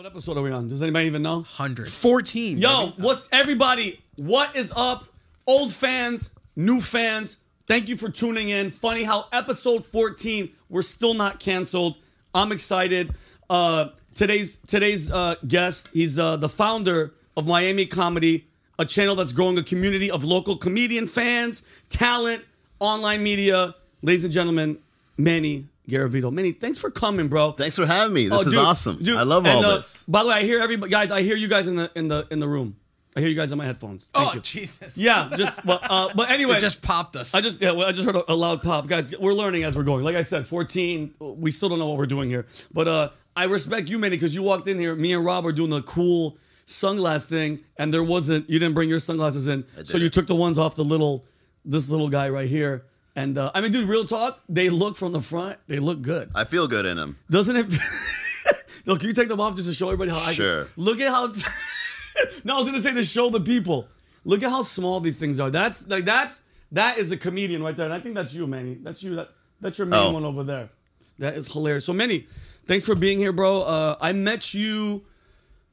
What episode are we on? Does anybody even know? 100. 14. Yo, baby. what's everybody? What is up? Old fans, new fans, thank you for tuning in. Funny how episode 14, we're still not canceled. I'm excited. Uh, today's today's uh, guest, he's uh, the founder of Miami Comedy, a channel that's growing a community of local comedian fans, talent, online media. Ladies and gentlemen, Manny Garavito. Manny, thanks for coming, bro. Thanks for having me. This Oh, is awesome. dude, I love and, all uh, this. By the way, I hear everybody, guys. I hear you guys in the in the in the room. I hear you guys on my headphones. Thank Oh, you. Jesus. Yeah, just well, uh, but anyway, It just popped us. I just yeah, well, I just heard a, a loud pop, guys. We're learning as we're going. Like I said, 14. We still don't know what we're doing here, but uh, I respect you, Manny, because you walked in here. Me and Rob were doing the cool sunglass thing, and there wasn't. You didn't bring your sunglasses in, so you took the ones off the little this little guy right here. And uh, I mean, dude, real talk. They look from the front. They look good. I feel good in them. Doesn't it? Look, can you take them off just to show everybody how I Sure. can? Look at how. no, I was gonna say to show the people. Look at how small these things are. That's like that's that is a comedian right there, and I think that's you, Manny. That's you. That that's your main Oh. one over there. That is hilarious. So Manny, thanks for being here, bro. Uh, I met you,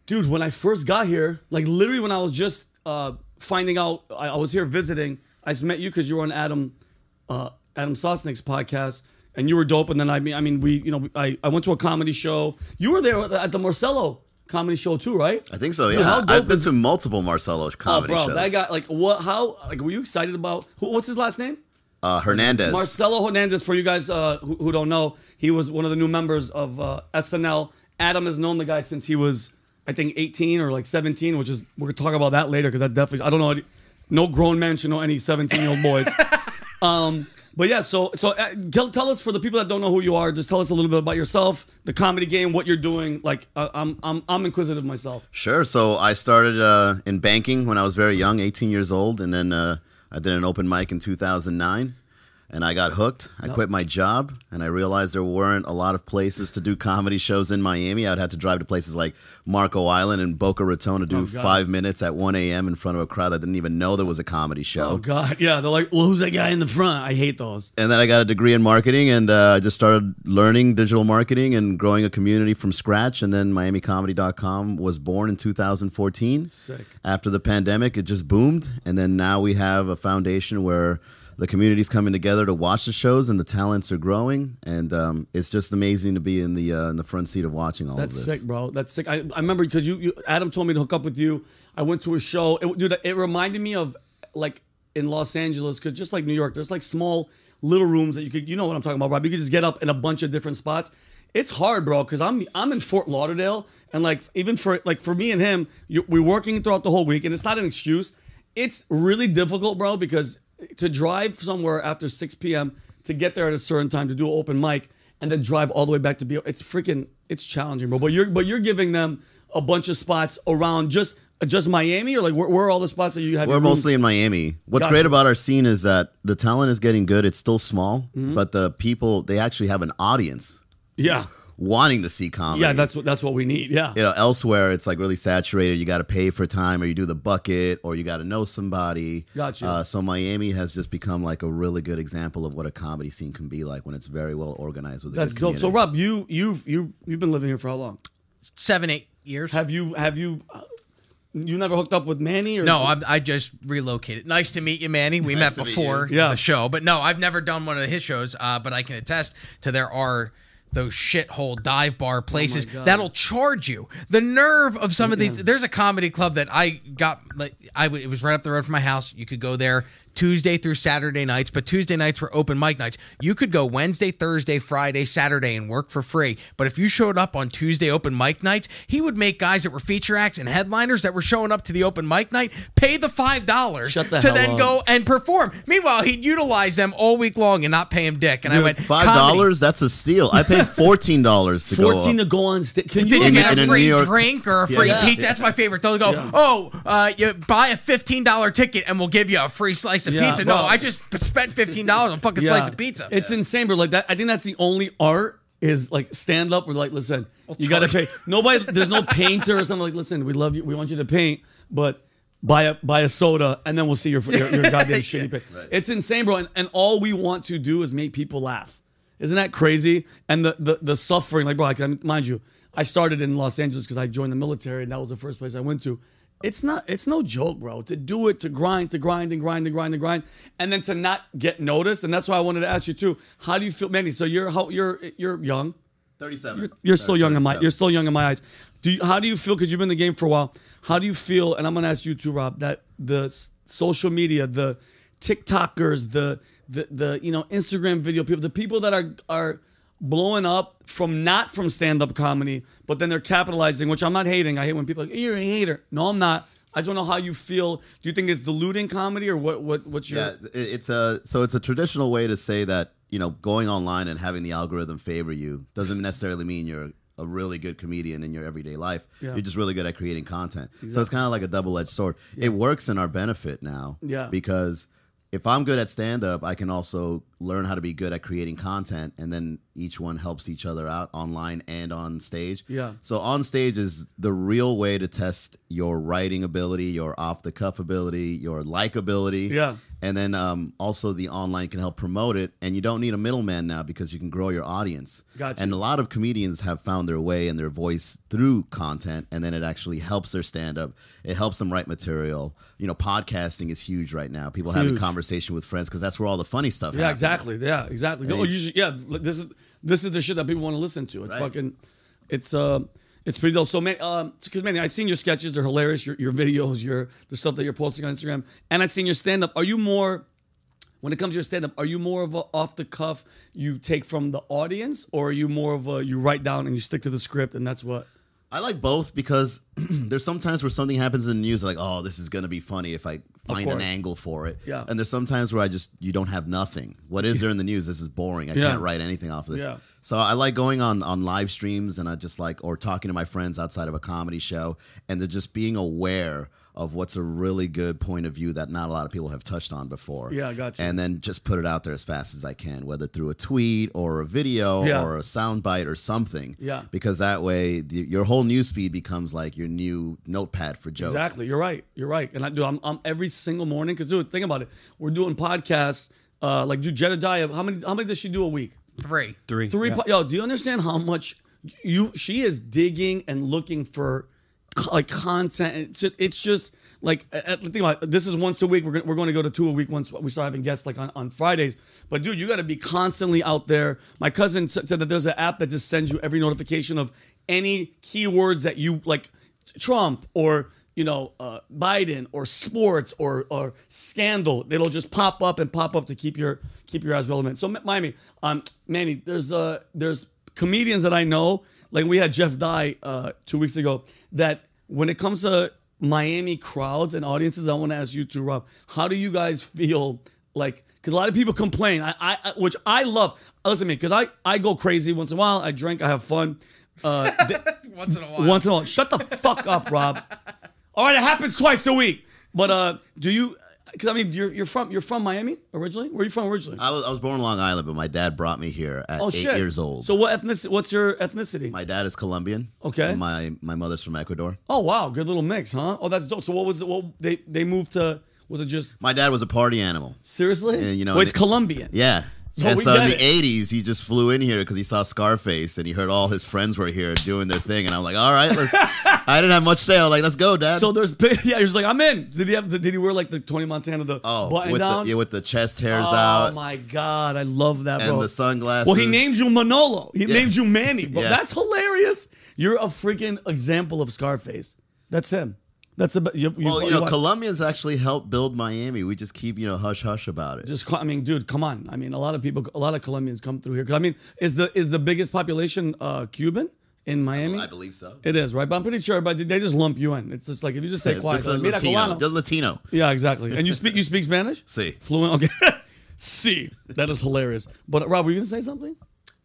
dude, when I first got here. Like literally when I was just uh, finding out I, I was here visiting. I just met you because you were on Adam uh, Adam Sosnick's podcast, and you were dope. And then I mean, I mean, we, you know, I, I went to a comedy show. You were there at the Marcelo comedy show too, right? I think so. Dude, Yeah, I've been to multiple Marcelo Oh, bro, shows. that guy, like, what? How? Like, were you excited about? Who, what's his last name? uh, Hernandez. Marcelo Hernandez. For you guys uh, who, who don't know, he was one of the new members of uh, SNL. Adam has known the guy since he was, I think, 18 or like 17, which is we're gonna talk about that later because that definitely I don't know. No grown man should know any 17 year old boys. um, but yeah, so so uh, tell, tell us for the people that don't know who you are, just tell us a little bit about yourself, the comedy game, what you're doing. Like uh, I'm I'm I'm inquisitive myself. Sure. So I started uh, in banking when I was very young, 18 years old, and then uh, I did an open mic in 2009. And I got hooked. I quit my job, and I realized there weren't a lot of places to do comedy shows in Miami. I'd have to drive to places like Marco Island and Boca Raton to do Oh, five minutes at 1 a.m. in front of a crowd that didn't even know there was a comedy show. Oh God, yeah, they're like, well, who's that guy in the front? I hate those. and then I got a degree in marketing, and uh, I just started learning digital marketing and growing a community from scratch. And then MiamiComedy.com was born in 2014. Sick. After the pandemic, it just boomed, and then now we have a foundation where the community's coming together to watch the shows, and the talents are growing, and um, it's just amazing to be in the uh, in the front seat of watching all That's of this. That's sick, bro. That's sick. I, I remember because you, you Adam told me to hook up with you. I went to a show. It, dude, it reminded me of like in Los Angeles because just like New York, there's like small little rooms that you could, you know what I'm talking about, Rob. You could just get up in a bunch of different spots. It's hard, bro, because I'm I'm in Fort Lauderdale, and like even for like for me and him, you, we're working throughout the whole week, and it's not an excuse. It's really difficult, bro, because to drive somewhere after 6 p.m. to get there at a certain time to do an open mic and then drive all the way back to be it's freaking it's challenging, bro. But you're but you're giving them a bunch of spots around just just Miami or like where, where are all the spots that you have? We're mostly in Miami. What's Gotcha. great about our scene is that the talent is getting good. It's still small, Mm-hmm. but the people they actually have an audience yeah wanting to see comedy. yeah that's what that's what we need yeah you know elsewhere it's like really saturated. You got to pay for time, or you do the bucket, or you got to know somebody. Gotcha. Uh, so Miami has just become like a really good example of what a comedy scene can be like when it's very well organized with a that's good dope. So. Rob, you you've you you've been living here for how long? Seven, eight years. Have you have you uh, you never hooked up with Manny or no, I'm, I just relocated. Nice to meet you, Manny. We Nice met before. Yeah. the show, but no, I've never done one of his shows. Uh, but I can attest to there are those shithole dive bar oh places God. that'll charge you. The nerve of some of these. There's a comedy club that I got. Like, I it was right up the road from my house. You could go there. Tuesday through Saturday nights, but Tuesday nights were open mic nights. You could go Wednesday, Thursday, Friday, Saturday and work for free. But if you showed up on Tuesday open mic nights, he would make guys that were feature acts and headliners that were showing up to the open mic night pay the five dollars Shut to then up. go and perform. Meanwhile, he'd utilize them all week long and not pay him dick. And I went $5? That's a steal. I paid fourteen dollars to go. fourteen up. to go on stage? Can you you In- get in a a free New York- drink or a free Yeah. pizza? That's my favorite. They'll go, oh, uh, you buy a fifteen dollar ticket and we'll give you a free slice of Yeah. pizza. No, I just spent fifteen dollars on fucking slice of pizza. It's insane, bro. Like that. I think that's the only art is like stand up. We're like, listen, you got to pay. Nobody. There's no painter or something. Like, listen, we love you. We want you to paint, but buy a buy a soda and then we'll see your your, your goddamn shitty paint. It's insane, bro. And, and all we want to do is make people laugh. Isn't that crazy? And the the the suffering, like, bro, I can mind you. I started in Los Angeles because I joined the military, and that was the first place I went to. It's not. It's no joke, bro. To do it, to grind, to grind and grind and grind and grind, and then to not get noticed. And that's why I wanted to ask you too. How do you feel, Manny? So you're how you're you're young. 37. You're, you're still young in my you're still young in my eyes. Do you, how do you feel? Because you've been in the game for a while. How do you feel? And I'm gonna ask you too, Rob. That the s- social media, the TikTokers, the the the you know Instagram video people, the people that are are blowing up from not from stand up comedy, but then they're capitalizing. Which I'm not hating. I hate when people are like you're a hater. No, I'm not. I just want to know how you feel. Do you think it's diluting comedy or what? What? What's your? Yeah, it's a so it's a traditional way to say that you know going online and having the algorithm favor you doesn't necessarily mean you're a really good comedian in your everyday life. Yeah. You're just really good at creating content. So it's kind of like a double edged sword. It works in our benefit now. Yeah. Because if I'm good at stand up, I can also learn how to be good at creating content, and then each one helps each other out online and on stage. Yeah. So on stage is the real way to test your writing ability, your off the cuff ability, your likability. Yeah. And then um, also the online can help promote it, and you don't need a middleman now because you can grow your audience. Gotcha. And a lot of comedians have found their way and their voice through content, and then it actually helps their stand up. It helps them write material. You know, podcasting is huge right now. People having conversation with friends because that's where all the funny stuff. Yeah, happens. exactly. Yeah, exactly. Oh, you should, yeah, this is this is the shit that people want to listen to. It's Right. fucking, it's uh, it's pretty dope. So man, um, because man, I've seen your sketches; they're hilarious. Your your videos, your the stuff that you're posting on Instagram, and I've seen your stand up. Are you more? When it comes to your stand up, are you more of a off the cuff you take from the audience, or are you more of a you write down and you stick to the script and that's what? I like both because there's sometimes where something happens in the news, like, oh, this is gonna be funny if I find an angle for it. Yeah. And there's sometimes where I just you don't have nothing. What is there in the news? This is boring. I Yeah. can't write anything off of this. Yeah. So I like going on on live streams and I just like or talking to my friends outside of a comedy show and they're just being aware of what's a really good point of view that not a lot of people have touched on before. Yeah, I got you. And then just put it out there as fast as I can, whether through a tweet or a video Yeah. or a soundbite or something. Yeah. Because that way the, your whole news feed becomes like your new notepad for jokes. Exactly. You're right. You're right. And I do. I'm, I'm every single morning because dude, think about it. We're doing podcasts. Uh, like, do Jedediah. How many? How many does she do a week? Three. Three. Three. Yeah. Po- Yo, do you understand how much you? She is digging and looking for co- like content. It's just. It's just like think about it. this is once a week. We're gonna, we're going to go to two a week once we start having guests like on, on Fridays. But dude, you got to be constantly out there. My cousin said that there's an app that just sends you every notification of any keywords that you like, Trump or you know uh, Biden or sports or or scandal. It'll just pop up and pop up to keep your keep your eyes relevant. So Miami, um, Manny, there's uh there's comedians that I know. Like we had Jeff Dye uh, two weeks ago. That when it comes to Miami crowds and audiences, I want to ask you to Rob, how do you guys feel like? Because a lot of people complain, I, I which I love. Listen to me, because I I go crazy once in a while. I drink, I have fun. Uh, Once in a while. once in a while. Shut the fuck up, Rob. All right, it happens twice a week. But uh, do you? Because I mean, you're you're from you're from Miami originally. Where are you from originally? I was, I was born in Long Island, but my dad brought me here at oh eight shit. years old. So what ethnicity? What's your ethnicity? my dad is Colombian. Okay. and My my mother's from Ecuador. oh wow, good little mix, huh? Oh, that's dope. So what was it? What they they moved to? Was it just My dad was a party animal. seriously? Yeah, you know, well, it's they- Colombian. Yeah. So and so in the '80s, he just flew in here because he saw Scarface and he heard all his friends were here doing their thing, and I'm like, "All right, let's." I didn't have much say. I was like, "Let's go, Dad." So there's yeah. He was like, I'm in. Did he have? Did he wear like the Tony Montana the oh, button with down? the yeah, with the chest hairs oh out Oh my god, I love that, and bro. the sunglasses. Well, he names you Manolo. He Yeah. names you Manny, bro. Yeah. That's hilarious. You're a freaking example of Scarface. That's him. That's the you, you, Well, you know, you- Colombians actually helped build Miami. We just keep you know hush hush about it. just co- I mean, dude, come on. I mean, a lot of people, a lot of Colombians come through here. 'Cause, I mean, is the is the biggest population uh, Cuban in Miami? I believe so. It is right, but I'm pretty sure. But they just lump you in. It's just like if you just say quiet, This like, "Mira, Latino. cubano." Just Latino. Yeah, exactly. And you speak you speak Spanish? Sí. Fluent. Okay. See, that is hilarious. But Rob, were you gonna say something?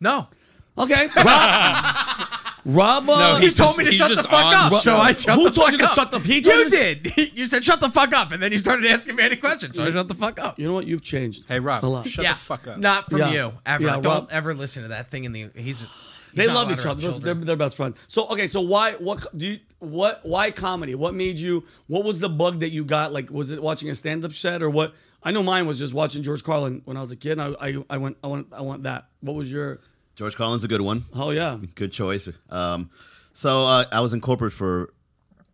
No. Okay, Rob. Rob. Uh, No, He He's told just- me to shut the fuck up, so. I shut Who the told fuck you to up. shut the- he told You you did. You said shut the fuck up, and then you started asking me any questions, so I shut the fuck up. You know what? You've changed. Hey, Rob, shut yeah, the fuck up. Not from Yeah. you ever. Yeah, Don't Rob- ever listen to that thing in the. He's. he's They love each other. They're, they're best friends. So okay, so why what do you what why comedy? What made you? What was the bug that you got? Like, was it watching a stand up set or what? I know mine was just watching George Carlin when I was a kid. And I, I I went I want I want that. What was your? George Carlin's a good one. Oh yeah, Good choice. Um, So uh, I was in corporate for,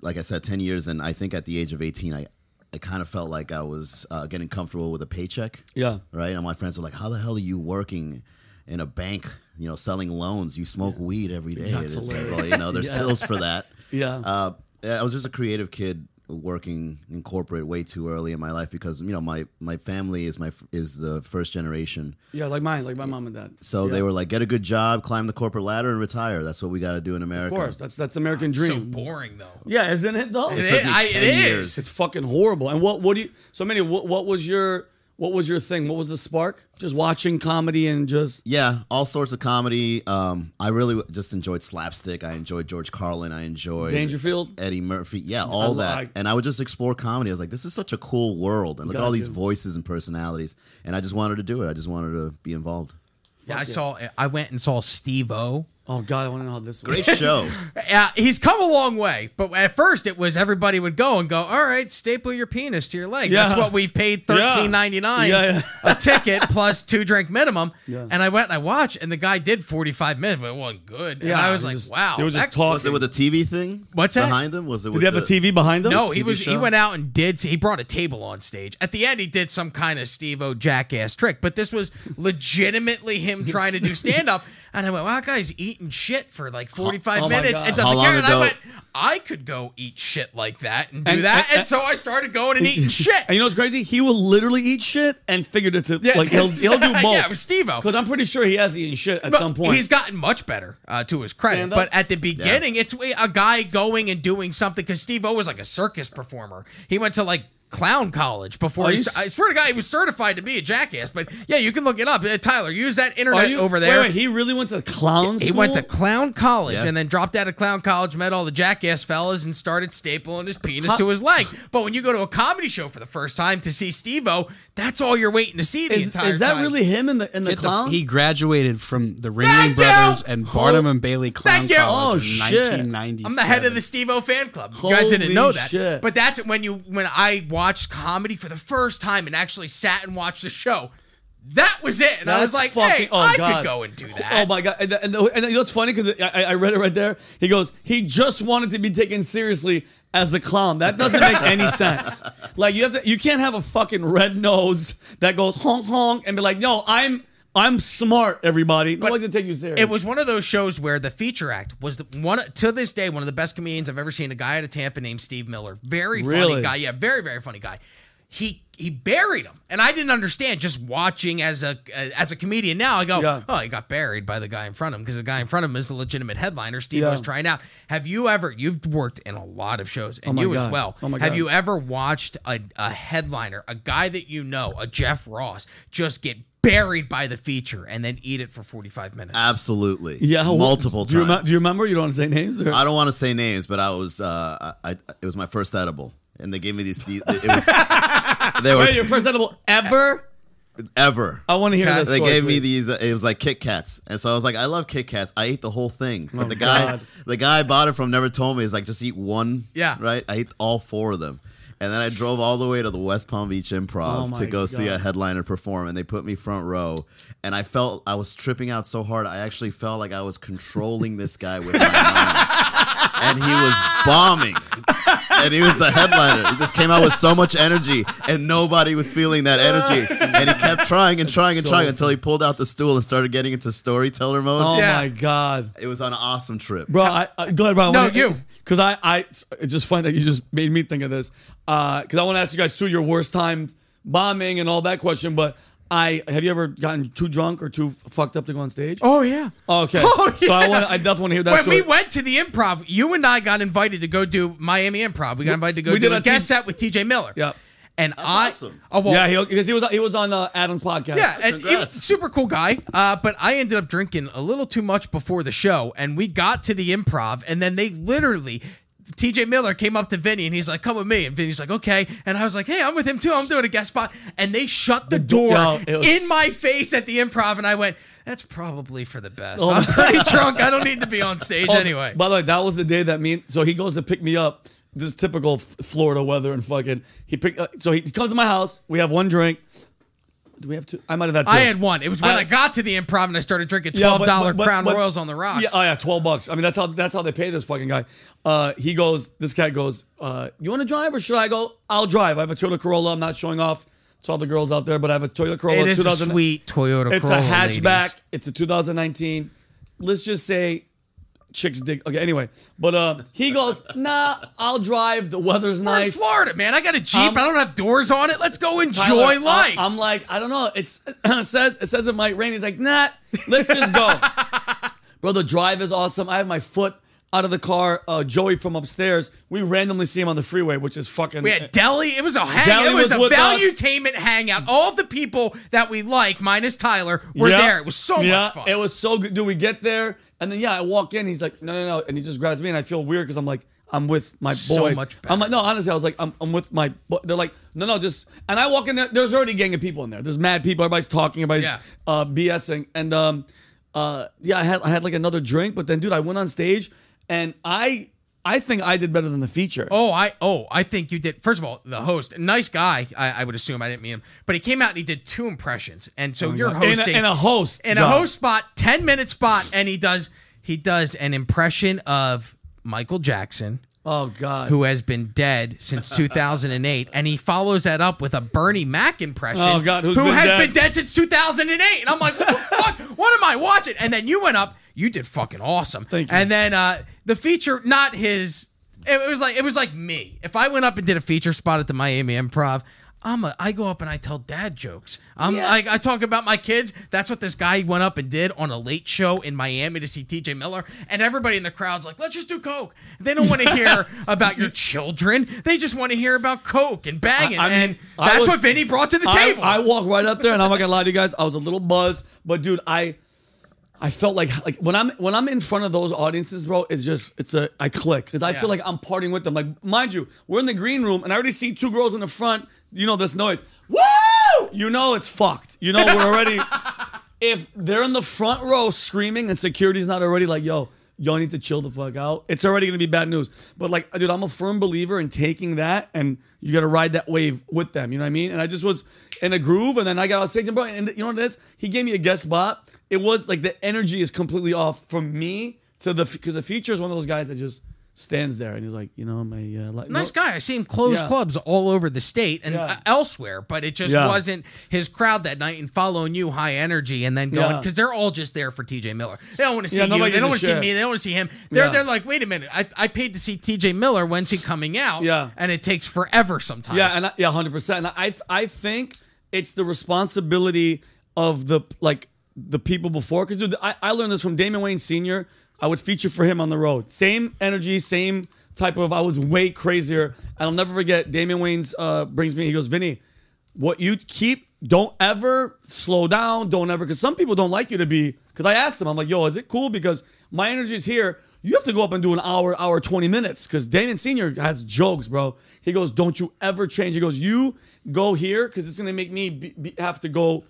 like I said, ten years, and I think at the age of eighteen, I, I kind of felt like I was uh, getting comfortable with a paycheck. Yeah. Right. And my friends were like, "How the hell are you working in a bank? You know, selling loans? You smoke weed every day." That's It's like, hilarious. well, you know, there's Yeah. pills for that. Yeah. Uh, yeah, I was just a creative kid working in corporate way too early in my life because you know my my family is my is the first generation. yeah, like mine, like my mom and dad. So Yeah. they were like, get a good job, climb the corporate ladder, and retire. That's what we got to do in America. Of course, that's that's American So dream. So boring though. yeah, isn't it though? It, took is, me I, 10 it years. is. It's fucking horrible. And what what do you? So many. What, what was your what was your thing? What was the spark? Just watching comedy and just Yeah, all sorts of comedy. Um, I really just enjoyed slapstick. I enjoyed George Carlin. I enjoyed Dangerfield? Eddie Murphy. Yeah, all I- that. I- and I would just explore comedy. I was like, this is such a cool world, and look at all these Gotcha. voices and personalities. And I just wanted to do it. I just wanted to be involved. Yeah, I saw. I went and saw Steve O. Oh God, I want to know how this. Great was. show. Yeah, he's come a long way, but at first it was everybody would go and go, all right, staple your penis to your leg. That's what we've paid thirteen ninety nine Yeah, a ticket plus two drink minimum. Yeah. And I went and I watched, and the guy did forty five minutes, but it wasn't good. and Yeah, I was it like, just- wow, it was just talking. Was it with a TV thing? What's that? behind him? Was it? Did with he have a TV behind him? No, he TV was. He went out and did. He brought a table on stage. At the end, he did some kind of Steve O jackass trick, but this was legitimately him trying to do stand up. And I went, "Wow, that guy's eating shit for like forty five Oh my minutes God. and doesn't care." And I went, "I could go eat shit like that and do And- that." and- And, so I started going and eating shit. And you know what's crazy? He will literally eat shit and figurative. Yeah, like he'll he'll do both. yeah, it was Steve-O. Because I'm pretty sure he has eaten shit at But some point. He's gotten much better uh, to his credit. Stand up? But at the beginning, it's a guy going and doing something because Steve O was like a circus performer. He went to like clown college before Are he, you st- s- I swear to God, he was certified to be a jackass. But yeah, you can look it up. Uh, Tyler, use that internet you- over there. Wait, wait, he really went to clown he school? went to clown college Yeah. and then dropped out of clown college, met all the jackass fellas, and started stapling his penis How- to his leg. But when you go to a comedy show for the first time to see Steve O, that's all you're waiting to see the Is, entire is that time. really him in the in the Get the- clown? he graduated from the Ringling Thank you! Brothers and Barnum and Bailey Clown Thank you! College Oh, in shit. 1997. I'm the head of the Steve O fan club. You guys didn't know that. shit. But that's when you when I watched comedy for the first time and actually sat and watched the show. That was it. And I was That's like, hey, oh, I God. could go and do that. Oh my god! And, and, and you know what's funny because I, I read it right there. He goes, he just wanted to be taken seriously as a clown. That doesn't make any sense. Like you have to, you can't have a fucking red nose that goes honk honk and be like, no, I'm I'm smart. Everybody, nobody's gonna take you serious. It was one of those shows where the feature act was the one to this day one of the best comedians I've ever seen. A guy out of Tampa named Steve Miller, very Really? funny guy. Yeah, very very funny guy. He he buried him, and I didn't understand. Just watching as a as a comedian now, I go, Yeah. oh, he got buried by the guy in front of him because the guy in front of him is a legitimate headliner. Steve Yeah. was trying out. Have you ever? You've worked in a lot of shows, oh and my you as well. Oh my Have you ever watched a, a headliner, a guy that you know, a Jeff Ross, just get buried by the feature and then eat it for forty five minutes? Absolutely. yeah, multiple do you, times. remem- do you remember? You don't want to say names. Or? I don't want to say names, but I was uh, I, I it was my first edible, and they gave me these. these it was they were Wait, your first edible ever? ever. I want to hear Okay. this. They story, gave me these. Uh, it was like Kit Kats, and so I was like, I love Kit Kats. I ate the whole thing. But Oh, the guy, God. the guy I bought it from, never told me. He's like, just eat one. Yeah. Right. I ate all four of them, and then I drove all the way to the West Palm Beach Oh, Improv my to go see a headliner perform, and they put me front row, and I felt I was tripping out so hard. I actually felt like I was controlling this guy with my mind, and he was bombing. And he was the headliner. He just came out with so much energy, and nobody was feeling that energy. And he kept trying and trying and so trying until he pulled out the stool and started getting into storyteller mode. Oh Yeah. my god. It was an awesome trip. Bro, I, I go ahead, bro. No, you. Because I, I, it's just funny that you just made me think of this. Uh, because I want to ask you guys too your worst times bombing and all that question. But I have you ever gotten too drunk or too fucked up to go on stage? Oh yeah. okay. Oh, So I want, I definitely want to hear that when story. we went to the improv, you and I got invited to go do Miami Improv. We got invited to go we do did a a guest team- set with TJ Miller. Yep. And I awesome. Oh well, yeah, because he, was he was on uh, Adam's podcast. Yeah, and he Congrats. a super cool guy. Uh, but I ended up drinking a little too much before the show, and we got to the improv, and then they literally. TJ Miller came up to Vinny and he's like, "Come with me." And Vinny's like, "Okay." And I was like, "Hey, I'm with him too. I'm doing a guest spot." And they shut the, do- door was- in my face at the improv, and I went, "That's probably for the best." Oh I'm pretty drunk. I don't need to be on stage Oh, anyway. By the way, that was the day that me. So he goes to pick me up. This is typical Florida weather and fucking. He pick. Uh, so he comes to my house. We have one drink. Do we have two? I might have had two. I had one. It was when I- I, got to the improv and I started drinking Yeah, twelve dollar but- Crown but- Royals on the rocks. Yeah, oh yeah, twelve bucks. I mean, that's how that's how they pay this fucking guy. Uh, he goes, this cat goes, uh, you want to drive or should I go? I'll drive. I have a Toyota Corolla. I'm not showing off to all the girls out there, but I have a Toyota Corolla. it is a sweet Toyota. It's Corolla, a hatchback. ladies. It's a 2019. Let's just say chicks dig. Okay, anyway, but uh, he goes, nah, I'll drive. The weather's We're in nice. Florida, man. I got a Jeep. Um, I don't have doors on it. Let's go enjoy Tyler, life. I, am like, I don't know. It's it says it says it might rain. He's like, nah, let's just go. Bro, the drive is awesome. I have my foot out of the car. Uh, Joey from upstairs. We randomly see him on the freeway, which is fucking. we had Deli. It was a hang. Deli it was, was a with us. hangout. All of the people that we like, minus Tyler, were Yeah. there. It was so yeah, much fun. It was so good. Do we get there? And then yeah, I walk in. He's like, no, no, no, and he just grabs me, and I feel weird because I'm like, I'm with my So boys. I'm like, no, honestly, I was like, I'm, I'm with my. Bo-. They're like, no, no, just. And I walk in there. There's already a gang of people in there. There's mad people. Everybody's talking. Everybody's Yeah. uh, BSing. And um, uh, yeah, I had I had like another drink, but then dude, I went on stage, and I I think I did better than the feature. Oh, I oh, I think you did. First of all, the host, nice guy. I, I would assume I didn't meet him, but he came out and he did two impressions, and so oh, you're In a- hosting in a host in a host spot, ten minute spot, and he does he does an impression of Michael Jackson, Oh God. who has been dead since 2008, and he follows that up with a Bernie Mac impression. Oh, God, who's who been has dead? been dead since 2008? And I'm like, what the fuck? What am I watching? And then you went up, you did fucking awesome. Thank you. And then uh, the feature, not his. It, it was like it was like me. If I went up and did a feature spot at the Miami Improv. I'm a, I go up and I tell dad jokes. I'm Yeah. like I talk about my kids. That's what this guy went up and did on a late show in Miami to see TJ Miller, and everybody in the crowd's like, "Let's just do coke." They don't want to hear about your children. They just want to hear about coke and banging, I- I mean, and that's was- what Vinny brought to the I, table. I walk right up there, and I'm not gonna lie to you guys. I was a little buzzed, but dude, I I felt like like when I'm when I'm in front of those audiences, bro. It's just it's a I click because I Yeah. feel like I'm partying with them. Like mind you, we're in the green room, and I already see two girls in the front. You know this noise, woo! You know it's fucked. You know we're already. if they're in the front row screaming and security's not already like, yo, y'all need to chill the fuck out, it's already gonna be bad news. But like, dude, I'm a firm believer in taking that and you gotta ride that wave with them. You know what I mean? And I just was in a groove and then I got on stage and bro, and you know what it is? He gave me a guest spot. It was like the energy is completely off from me to the because the feature is one of those guys that just stands there and he's like, you know, my uh, like, nice no- guy. I see him close Yeah. clubs all over the state and Yeah. uh, elsewhere, but it just Yeah. wasn't his crowd that night and following you high energy and then going because they're all just there for TJ Miller. They don't want to see you. They don't want to see me. They don't want to see him. They're they're like, wait a minute. I, I paid to see TJ Miller. When's he coming out? Yeah. and it takes forever sometimes. Yeah, and I, yeah, hundred percent. And I I think it's the responsibility of the like the people before. Because dude, I, I learned this from Damon Wayans Senior. I would feature for him on the road. Same energy, same type of. I was way crazier, and I'll never forget. Damon Wayans uh, brings me. He goes, Vinny, what you keep. Don't ever slow down. Don't ever, because some people don't like you to be. Because I asked him, I'm like, yo, is it cool? Because my energy is here. You have to go up and do an hour, hour, 20 minutes. Because Damon Sr. has jokes, bro. He goes, don't you ever change. He goes, you go here because it's going to make me be, be, have to go,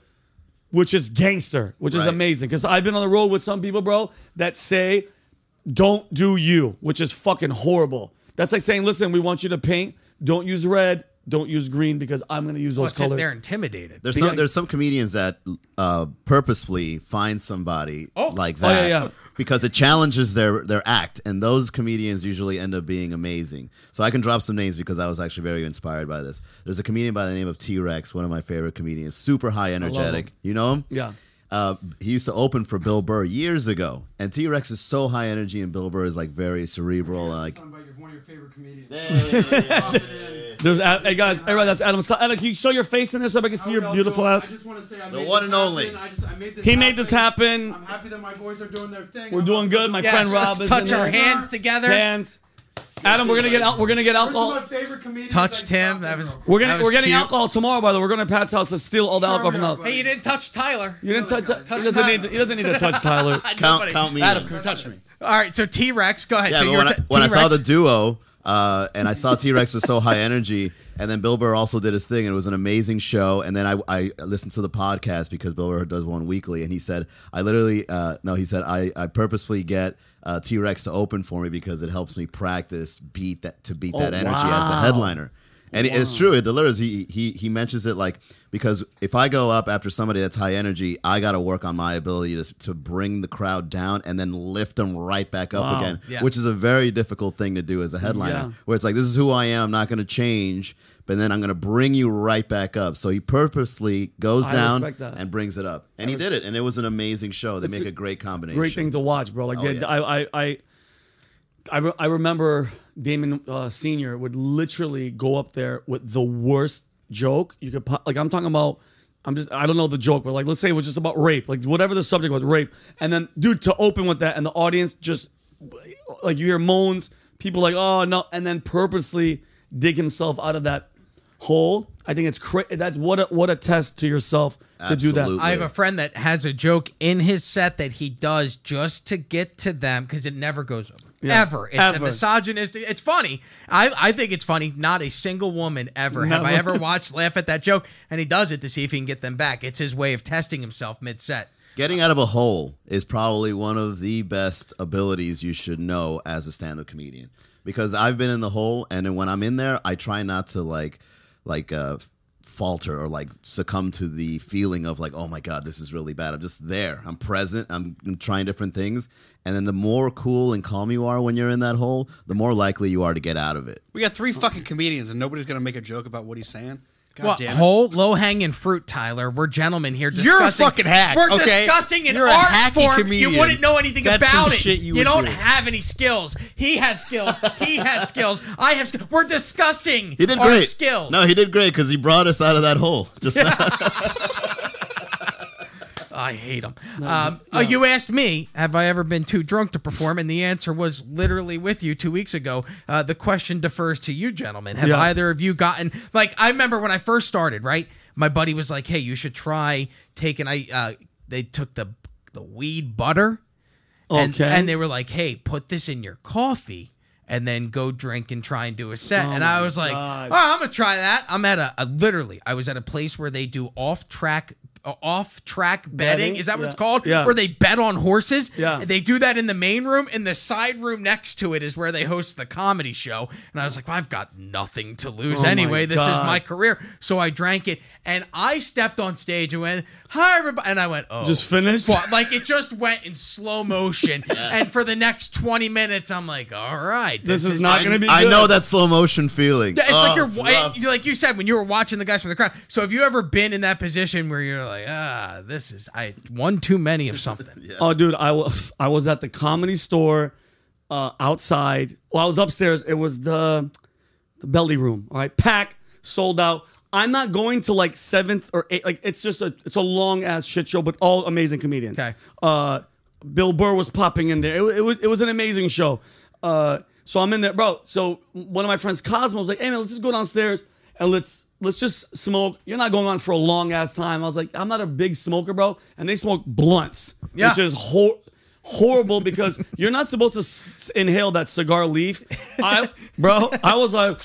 which is gangster, which is amazing. Because I've been on the road with some people, bro, that say, don't do you, which is fucking horrible. That's like saying, listen, we want you to paint. Don't use red. Don't use green because I'm going to use those What's it? colors. They're intimidated. There's some there's some comedians that uh, purposefully find somebody Oh. like Oh, yeah, that yeah. Because it challenges their their act, and those comedians usually end up being amazing. So I can drop some names because I was actually very inspired by this. There's a comedian by the name of T Rex, one of my favorite comedians, super high energetic. You know him? Yeah. Uh, he used to open for Bill Burr years ago, and T Rex is so high energy, and Bill Burr is like very cerebral, like one of your favorite comedians. There's Ad- hey guys, everybody, that's Adam. So, Adam, can you show your face in there so I can see your beautiful I ass? just want to say I The made one this and only. I just, I made this He made this happen. I'm happy that my boys are doing their thing. We're I'm doing about good. My do- Yes, friend Rob let's is touch in our there. hands together. Hands. Adam, we're gonna get out. We're gonna get First of alcohol. my favorite comedians. Touched I him. stopped That was- We're That gonna was we're getting cute. alcohol tomorrow, by the way. We're going to Pat's house to steal all the Sure alcohol from the. Hey, you didn't touch Tyler. You didn't touch. Touch He doesn't need. To, he doesn't need to touch Tyler. count Nobody. count me. Adam, in. come touch me. All right, so T Rex, go ahead. Yeah, so but you're when, I, t- when I saw T-Rex. the duo, uh, and I saw T Rex was so high energy, and then Bill Burr also did his thing, and it was an amazing show. And then I, I listened to the podcast because Bill Burr does one weekly, and he said, I literally, uh, no, he said, I, I purposefully get uh, T Rex to open for me because it helps me practice beat that to beat that Oh, energy as the headliner. And it- it's true. It delivers. He he he mentions it like because if I go up after somebody that's high energy, I got to work on my ability to to bring the crowd down and then lift them right back up Wow. again, Yeah. which is a very difficult thing to do as a headliner. Yeah. Where it's like this is who I am. I'm not going to change. But then I'm going to bring you right back up. So he purposely goes I down and brings it up, and he did it, and it was an amazing show. They It's make a a great combination. Great thing to watch, bro. Like Oh, yeah. I, I, I, I, re- I remember Damon uh, Senior would literally go up there with the worst joke you could. po- Like I'm talking about. I'm just. I don't know the joke, but like let's say it was just about rape, like whatever the subject was, rape, and then dude to open with that, and the audience just like you hear moans, people like oh no, and then purposely dig himself out of that hole. I think it's cra- that's what a, what a test to yourself to do that. I have a friend that has a joke in his set that he does just to get to them because it never goes over. Yeah. Ever. It's Ever. a misogynistic. It's funny. I, I think it's funny. Not a single woman ever have I ever watched laugh at that joke. And he does it to see if he can get them back. It's his way of testing himself mid set. Getting out of a hole is probably one of the best abilities you should know as a stand-up comedian. Because I've been in the hole, and then when I'm in there, I try not to like, like, uh, falter or like succumb to the feeling of like, oh my god, this is really bad. I'm just there. I'm present. I'm, I'm trying different things, and then the more cool and calm you are when you're in that hole, the more likely you are to get out of it. We got three fucking comedians, and nobody's gonna make a joke about what he's saying. God well, damn it. whole low hanging fruit, Tyler. We're gentlemen here You're a fucking hack, We're okay? discussing an You're art form. comedian. You wouldn't know anything That's about it. shit you would don't do. have any skills. He has skills. he has skills. I have. skills. We're discussing He did our great. skills. No, he did great because he brought us out of that hole. Just I hate him. um, Oh, you asked me, have I ever been too drunk to perform? And the answer was literally with you two weeks ago. Uh, the question defers to you, gentlemen. Have Yeah. either of you gotten like I remember when I first started, right? My buddy was like, "Hey, you should try taking." I uh, they took the the weed butter, and, Okay. and they were like, "Hey, put this in your coffee." And then go drink and try and do a set. and I was like, God. "Oh, I'm gonna try that." I'm at a, a literally, I was at a place where they do off track, Uh, off track betting. Betting? Is that what Yeah. it's called? Yeah. Where they bet on horses. Yeah. They do that in the main room. In the side room next to it is where they host the comedy show. And I was like, well, I've got nothing to lose Oh anyway. This is my career. So I drank it, and I stepped on stage and went, "Hi, everybody," and I went, "Oh." Just finished? Well, like it just went in slow motion, and for the next twenty minutes, I'm like, "All right, This is not gonna be I good. know that slow motion feeling. yeah, it's Oh, like you're it's wa- rough. like you said when you were watching the guys from the crowd. So have you ever been in that position where you're like, ah, this is I one too many of something? Oh, dude, I was I was at the comedy store uh, outside. Well, I was upstairs. It was the the belly room. All right, pack sold out. I'm not going to like seventh or eighth. Like it's just a it's a long ass shit show, but all amazing comedians. Okay. Uh, Bill Burr was popping in there. It, it was it was an amazing show. Uh, so I'm in there, bro. So one of my friends, Cosmo, was like, "Hey man, let's just go downstairs and let's let's just smoke. You're not going on for a long ass time." I was like, "I'm not a big smoker, bro," and they smoke blunts, Yeah. which is hor- horrible because you're not supposed to s- inhale that cigar leaf. I, bro, I was like,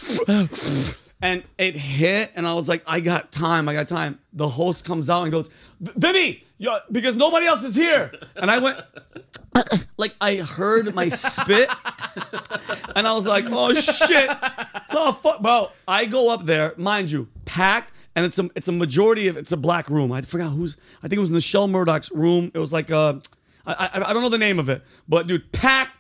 and it hit, and I was like, I got time, I got time. The host comes out and goes, Vinny, because nobody else is here, and I went. Like I heard my spit, and I was like, "Oh shit, oh fuck, bro!" I go up there, mind you, packed, and it's a it's a majority of it's a black room. I forgot who's. I think it was Michelle Murdoch's room. It was like uh, I, I I don't know the name of it, but dude, packed.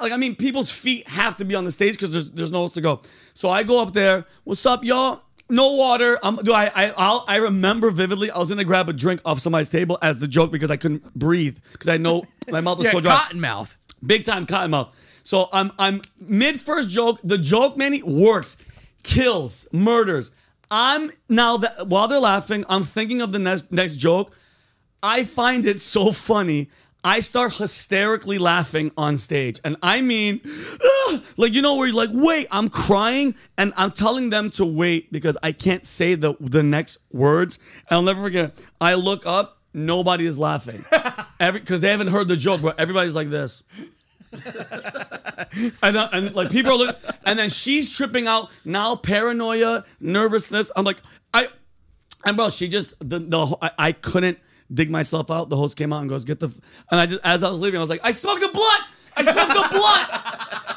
Like I mean, people's feet have to be on the stage because there's there's nowhere to go. So I go up there. What's up, y'all? No water. I'm, do I? I I'll, I remember vividly. I was gonna grab a drink off somebody's table as the joke because I couldn't breathe because I know my mouth was Yeah, so dry cotton mouth. big time cotton mouth. So I'm I'm mid first joke. The joke, Manny, works, kills, murders. I'm now that while they're laughing, I'm thinking of the next next joke. I find it so funny. I start hysterically laughing on stage, and I mean, "Ah!" like you know, where you're like, "Wait," I'm crying, and I'm telling them to wait because I can't say the the next words. And I'll never forget. I look up, nobody is laughing, every because they haven't heard the joke, but everybody's like this. and, uh, and like people are looking, and then she's tripping out now, paranoia, nervousness. I'm like, I, and bro, she just the the I, I couldn't dig myself out. The host came out and goes, "Get the," f-" and I just as I was leaving, I was like, "I smoked a blunt. I smoked a blunt."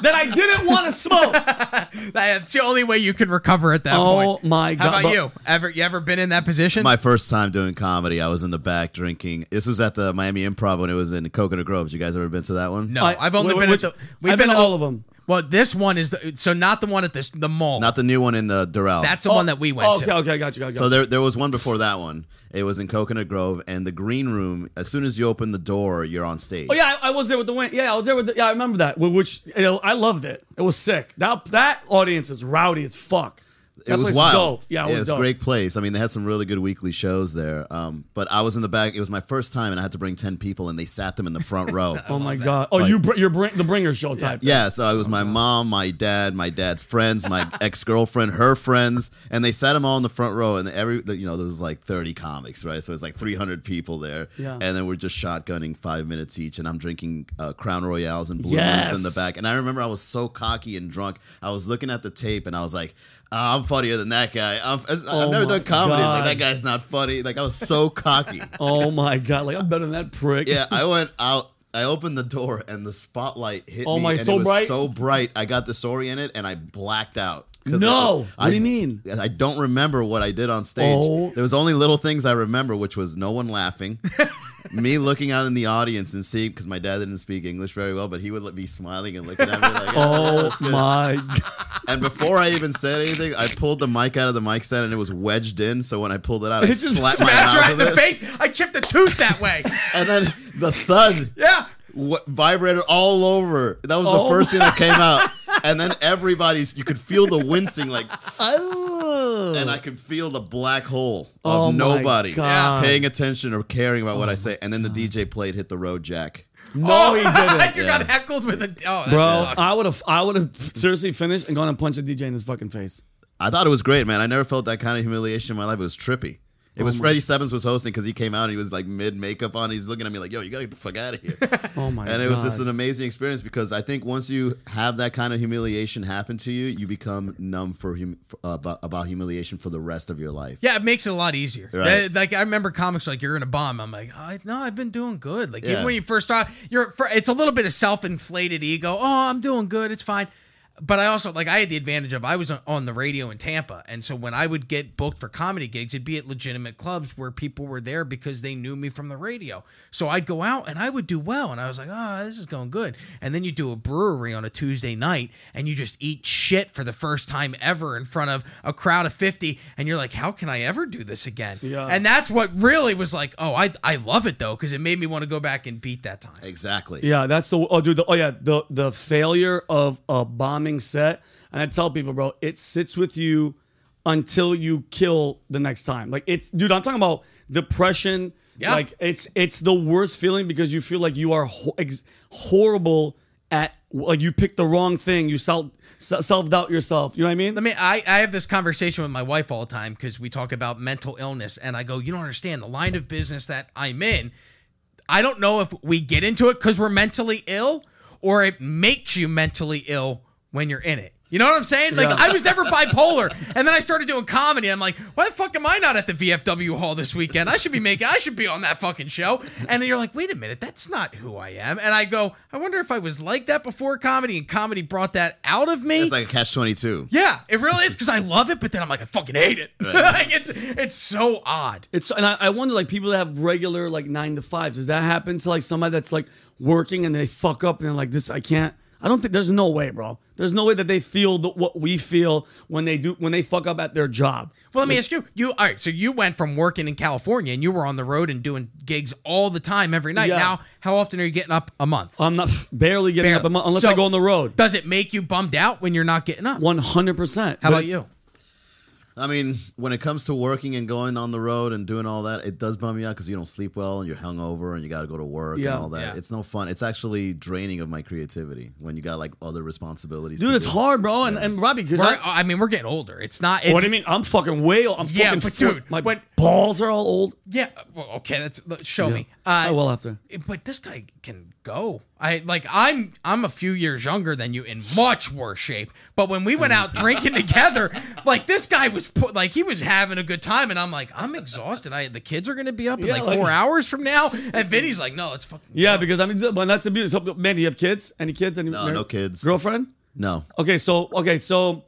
that I didn't want to smoke. That's the only way you can recover at that Oh point. Oh my god! How about but- you? Ever you ever been in that position? My first time doing comedy, I was in the back drinking. This was at the Miami Improv when it was in Coconut Grove. You guys ever been to that one? no, I- I've only wait, been which- at the. We've I've been to the- all of them. Well, this one is the, so not the one at this the mall. Not the new one in the Doral. That's the one that we went Oh, okay, to. okay, I got you, got you. So there, there was one before that one. It was in Coconut Grove, and the green room. As soon as you open the door, you're on stage. Oh yeah, I, I was there with the win. Yeah, I was there with. The, yeah, I remember that. wh- Which you know, I loved it. It was sick. That that audience is rowdy as fuck. That it was wild. dope. Yeah, it was, a dope. great place. I mean, they had some really good weekly shows there. Um, but I was in the back. It was my first time, and I had to bring ten people, and they sat them in the front row. Oh my god. Oh, you br- you're bring, the bringer show type. Yeah, so it was my mom, my dad, my dad's friends, my ex girlfriend, her friends, and they sat them all in the front row. And every, you know, there was like thirty comics, right? So it's like three hundred people there, Yeah. and then we're just shotgunning five minutes each, and I'm drinking uh, Crown Royales and Blue Yes. In the back. And I remember I was so cocky and drunk. I was looking at the tape, and I was like. "Ah, I'm funnier than that guy. I'm, I've Oh never done comedy. It's like that guy's not funny. Like I was so cocky. Oh my god. Like I'm better than that prick. Yeah, I went out. I opened the door and the spotlight hit me. Oh me. my, and so it was bright? so bright. I got disoriented and I blacked out. No! I- What do you mean? I don't remember what I did on stage. Oh. There was only little things I remember, which was no one laughing, me looking out in the audience and seeing because my dad didn't speak English very well, but he would be smiling and looking at me like, Oh, oh that's my. God. And before I even said anything, I pulled the mic out of the mic stand and it was wedged in. So when I pulled it out, I It just slapped my mouth right in the it. face. I chipped a tooth that way. And then the thud Yeah. What vibrated all over. That was Oh the first thing that came out. And then everybody's you could feel the wincing like Oh. and I could feel the black hole Oh of my nobody paying attention or caring about what I oh say. And then the DJ played hit the road jack. No, oh, he didn't. just got heckled with a. Oh, Bro, sucks. I would have, I would have seriously finished and gone and punched a DJ in his fucking face. I thought it was great, man. I never felt that kind of humiliation in my life. It was trippy. It Oh was Freddie Sevens was hosting because he came out and he was like mid makeup on. He's looking at me like, "Yo, you gotta get the fuck out of here." Oh my god. and it was just an amazing experience because I think once you have that kind of humiliation happen to you, you become numb for hum- uh, about, about humiliation for the rest of your life. Yeah, it makes it a lot easier. Right. Uh, Like I remember comics like you're in a bomb. I'm like, oh, no, I've been doing good. Like even when you first start, you're it's a little bit of self-inflated ego. Oh, I'm doing good. It's fine. But I also like I had the advantage of I was on- on the radio in Tampa, and so when I would get booked for comedy gigs, it'd be at legitimate clubs where people were there because they knew me from the radio. So I'd go out and I would do well, and I was like, oh, this is going good. And then you do a brewery on a Tuesday night, and you just eat shit for the first time ever in front of a crowd of fifty, and you're like, how can I ever do this again? Yeah. And that's what really was like, oh, I I love it though because it made me want to go back and beat that time. Exactly. Yeah, that's the oh dude. The, oh yeah, the the failure of a set, and I tell people, bro, it sits with you until you kill the next time. Like it's, dude, I'm talking about depression. Yeah. Like it's it's the worst feeling because you feel like you are ho- ex- horrible at like you picked the wrong thing. You self self doubt yourself. You know what I mean? Let me. I, I have this conversation with my wife all the time because we talk about mental illness, and I go, you don't understand the line of business that I'm in. I don't know if we get into it because we're mentally ill, or it makes you mentally ill when you're in it. You know what I'm saying? Like Yeah. I was never bipolar, and then I started doing comedy. I'm like, why the fuck am I not at the VFW hall this weekend? I should be making. I should be on that fucking show. And then you're like, wait a minute, that's not who I am. And I go, I wonder if I was like that before comedy, and comedy brought that out of me. It's like a catch twenty two. Yeah, it really is because I love it, but then I'm like, I fucking hate it. like it's it's so odd. It's and I, I wonder like people that have regular like nine to fives. Does that happen to like somebody that's like working and they fuck up and they're like this? I can't. I don't think there's no way, bro. There's no way that they feel the, what we feel when they do when they fuck up at their job. Well, let me ask you. You all right? So you went from working in California and you were on the road and doing gigs all the time, every night. Yeah. Now, how often are you getting up a month? I'm not barely getting Barely. up a month unless So- I go on the road. Does it make you bummed out when you're not getting up? One hundred percent. How about you? I mean, when it comes to working and going on the road and doing all that, it does bum you out because you don't sleep well and you're hungover and you got to go to work Yeah. and all that. Yeah. It's no fun. It's actually draining of my creativity when you got like other responsibilities. Dude, to it's do. hard, bro. And, and Robbie, because I, I mean, we're getting older. It's not. It's, what do you mean? I'm fucking way. old. I'm Yeah, fucking. but dude, my when- balls are all old. Yeah. Well, okay. That's look, show Yeah. me. Uh, I will have to. But this guy can go. I like. I'm. I'm a few years younger than you, in much worse shape. But when we went out drinking together, like this guy was put, like he was having a good time, and I'm like, I'm exhausted. I the kids are gonna be up in Yeah, like like- four hours from now, and Vinny's like, no, let's fucking. Yeah, because I mean, but that's the beauty. So, man, do you have kids? Any kids? Any No, no kids. Girlfriend? No. Okay, so okay, so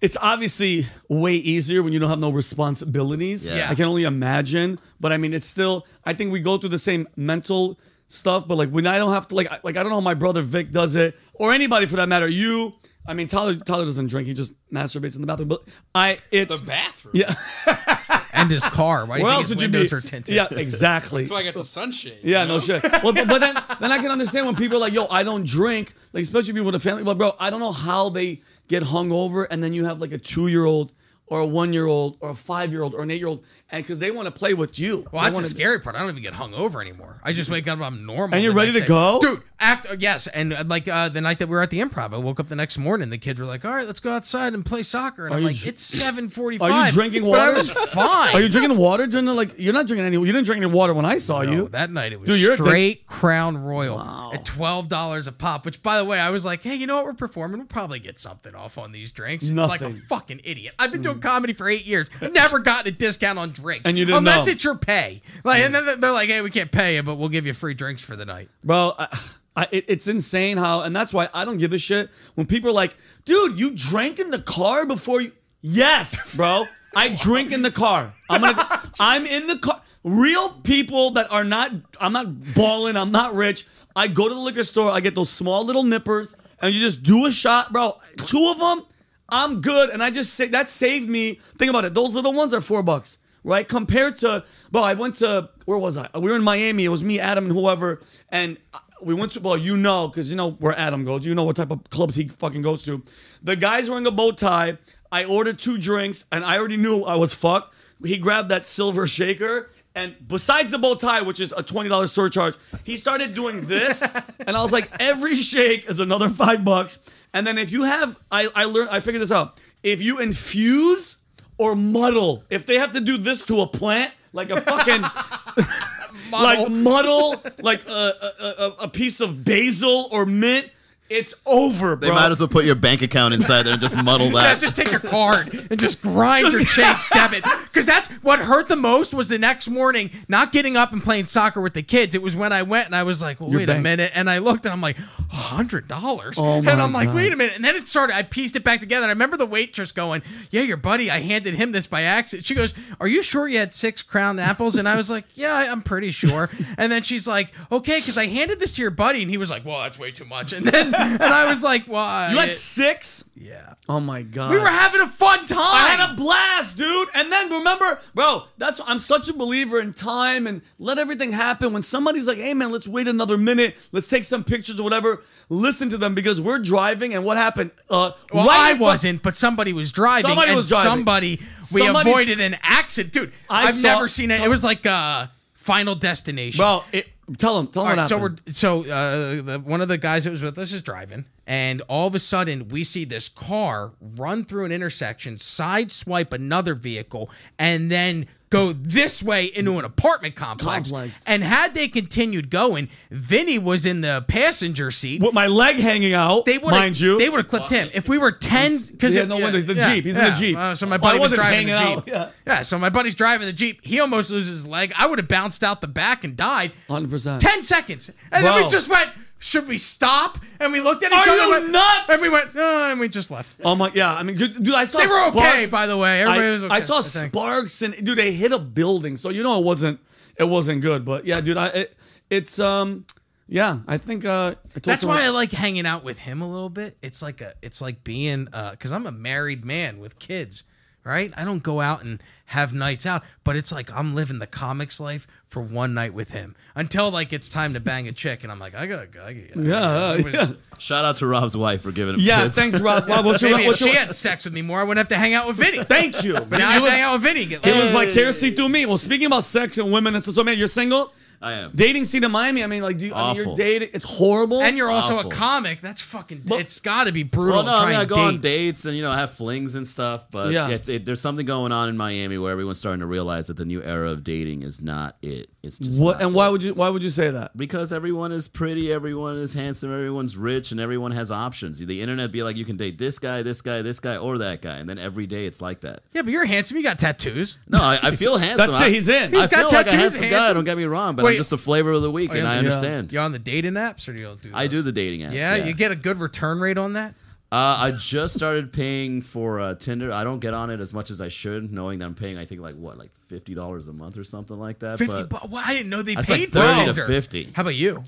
it's obviously way easier when you don't have no responsibilities. Yeah. I can only imagine, but I mean, it's still. I think we go through the same mental stuff, but like when I don't have to, like, I- like I don't know how my brother Vic does it, or anybody for that matter. You, I mean, Tyler, Tyler doesn't drink; he just masturbates in the bathroom. But I, it's The bathroom. yeah. And his car. Why do you Where think else his would you be? are tinted? Yeah, exactly. That's why I got the sunshade. Yeah, you no shit. Well, but, but then, then I can understand when people are like, "Yo, I don't drink," like especially people with a family. But bro, I don't know how they get hung over, and then you have like a two-year-old or a one-year-old or a five-year-old or an eight-year-old, and because they want to play with you. Well, They that's the scary part. I don't even get hung over anymore. I just wake up, I'm normal. And you're ready to day. go? dude. After yes, and uh, like uh, the night that we were at the improv, I woke up the next morning. The kids were like, "All right, let's go outside and play soccer." And Are I'm like, dr- "It's 7:45." Are you drinking But I water? was fine. Are you drinking water during the like? You're not drinking any. You didn't drink any water when I saw No, you. that night it was Dude, you're straight Crown Royal at twelve dollars a pop. Which, by the way, I was like, "Hey, you know what? We're performing. We'll probably get something off on these drinks." Like a Nothing. fucking idiot. I've been doing comedy for eight years. Never gotten a discount on And you didn't unless know. it's your pay. Like, and then they're like, "Hey, we can't pay you, but we'll give you free drinks for the night." Well, I, I, it, it's insane how, and that's why I don't give a shit when people are like, dude, you drank in the car before you. Yes, bro. I drink in the car. I'm gonna, I'm in the car. Real people that are not, I'm not balling, I'm not rich. I go to the liquor store, I get those small little nippers, and you just do a shot, bro. Two of them, I'm good. And I just say that saved me. Think about it. Those little ones are four bucks, right? Compared to, well, I went to, where was I? We were in Miami. It was me, Adam, and whoever. And we went to, well, you know, because you know where Adam goes. You know what type of clubs he fucking goes to. The guy's wearing a bow tie. I ordered two drinks, and I already knew I was fucked. He grabbed that silver shaker. And besides the bow tie, which is a $20 surcharge, he started doing this. and I was like, every shake is another five bucks. And then if you have, I, I learned, I figured this out. If you infuse or muddle, if they have to do this to a plant, like a fucking, like muddle, like a, a, a, a piece of basil or mint, it's over, bro. They might as well put your bank account inside there and just muddle Yeah, that. just take your card and just grind your Chase debit. Because that's what hurt the most was the next morning not getting up and playing soccer with the kids. It was when I went and I was like, well, Your wait a minute. And I looked and I'm like, hundred dollars. Oh and I'm like, God. wait a minute. And then it started. I pieced it back together. And I remember the waitress going, yeah, your buddy. I handed him this by accident. She goes, are you sure you had six crown apples? And I was like, yeah, I'm pretty sure. And then she's like, okay, because I handed this to your buddy, and he was like, well, that's way too much. And then and I was like, well, you I- had six? yeah. Oh my God. We were having a fun time. I had a blast, dude. And then remember, bro, that's I'm such a believer in time and let everything happen. When somebody's like, "Hey, man, let's wait another minute. Let's take some pictures or whatever." Listen to them because we're driving. And what happened? Uh, well, right I wasn't, but somebody was driving. Somebody and was driving. Somebody we Somebody's- avoided an accident, dude. I I've saw- never seen it. It was like uh, Final Destination. bro. It, tell him. Tell what right, so we're so uh, the, one of the guys that was with us is driving, and all of a sudden we see this car run through an intersection, sideswipe another vehicle, and then go this way into an apartment complex. Complex. And had they continued going, Vinny was in the passenger seat. with my leg hanging out. They would mind you. They would have clipped him if we were ten. Because He had no windows. The Jeep. He's in the Jeep. Uh, so my Well, buddy was wasn't driving the hanging Jeep. out, yeah. So my buddy's driving the Jeep. He almost loses his leg. I would have bounced out the back and died. Hundred percent. Ten seconds, and then Bro. we just went. Should we stop? And we looked at each Are other. you and went, nuts? And we went. No, and we just left. Oh my, yeah. I mean, dude, I saw. They were okay, sparks. by the way. Everybody I, was okay. I saw I sparks and dude, they hit a building, so you know it wasn't it wasn't good. But yeah, dude, I it, it's um yeah, I think uh I told That's someone- why I like hanging out with him a little bit. It's like a, it's like being, uh, because I'm a married man with kids, right? I don't go out and have nights out, but it's like I'm living the comics life for one night with him until like it's time to bang a chick, and I'm like, I gotta go. I gotta, Yeah, uh, it was- yeah. Shout out to Rob's wife for giving him Yeah, kids. thanks, Rob. Rob what's your, Maybe if what's she had sex with me more, I wouldn't have to hang out with Vinny. Thank you. But now I have to hang out with Vinny. Get It was laid. vicariously through me. Well, speaking about sex and women and stuff, so man, you're single. I am. Dating scene in Miami. I mean, like, do you, I mean, you're dating. It's horrible. And you're also Awful. a comic. That's fucking. But- it's got to be brutal. Well, no, I try mean, I and go on dates and you know have flings and stuff, but Yeah. yeah, it's, it, there's something going on in Miami where everyone's starting to realize that the new era of dating is not it. It's just what? And it. why would you? Why would you say that? Because everyone is pretty, everyone is handsome, everyone's rich, and everyone has options. The internet be like you can date this guy, this guy, this guy, or that guy, and then every day it's like that. Yeah, but you're handsome. You got tattoos. No, I, I feel handsome. That's it, he's in. I He's got feel like a tattoos, handsome guy. Don't get me wrong, but Wait. I'm just the flavor of the week, Oh, and yeah. I Yeah. understand. you're on the dating apps or do you do? I do the dating apps. Yeah, you get a good return rate on that. Uh, I just started paying for uh, Tinder. I don't get on it as much as I should, knowing that I'm paying. I think like what, like fifty dollars a month or something like that. Fifty. but Bu- well, I didn't know they That's paid like for 30 to 50. How about you?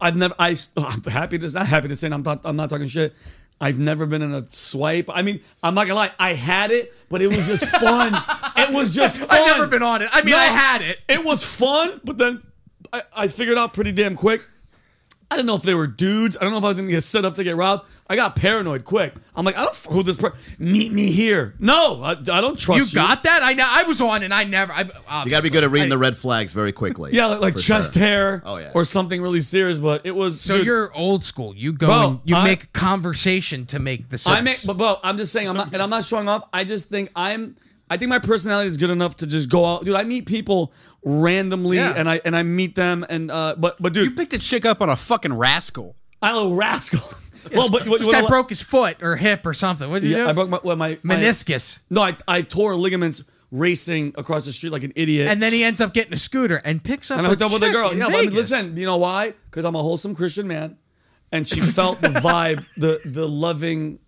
I've never. I. I'm happy to. Not happy to say. I'm not. I'm not talking shit. I've never been in a swipe. I mean, I'm not gonna lie. I had it, but it was just fun. it was just fun. I've never been on it. I mean, No, I had it. It was fun, but then I, I figured out pretty damn quick. I didn't know if they were dudes. I don't know if I was gonna get set up to get robbed. I got paranoid quick. I'm like, I don't f- who this per meet me here. No, I, I don't trust you. You got that? I know. I was on, and I never. I, You got to be good at reading the red flags very quickly. Yeah, like, like chest sure. hair. Oh, yeah. or something really serious. But it was So dude, you're old school. You go Bro, and you I- make conversation to make the sex. I make, but bro, I'm just saying, I'm not, and I'm not showing off. I just think I'm, I think my personality is good enough to just go out, dude. I meet people randomly, Yeah. and I and I meet them, and uh, but but dude, You picked a chick up on a fucking rascal. I a rascal. well, but what, this what- guy what- broke his foot or hip or something. What did you Yeah, do? I broke my what, my my- meniscus. No, I I tore ligaments racing across the street like an idiot. and then he ends up getting a scooter and picks up. and I a hooked up with a girl. in Yeah, but I mean, listen, you know why? Because I'm a wholesome Christian man, and she felt the vibe, the the loving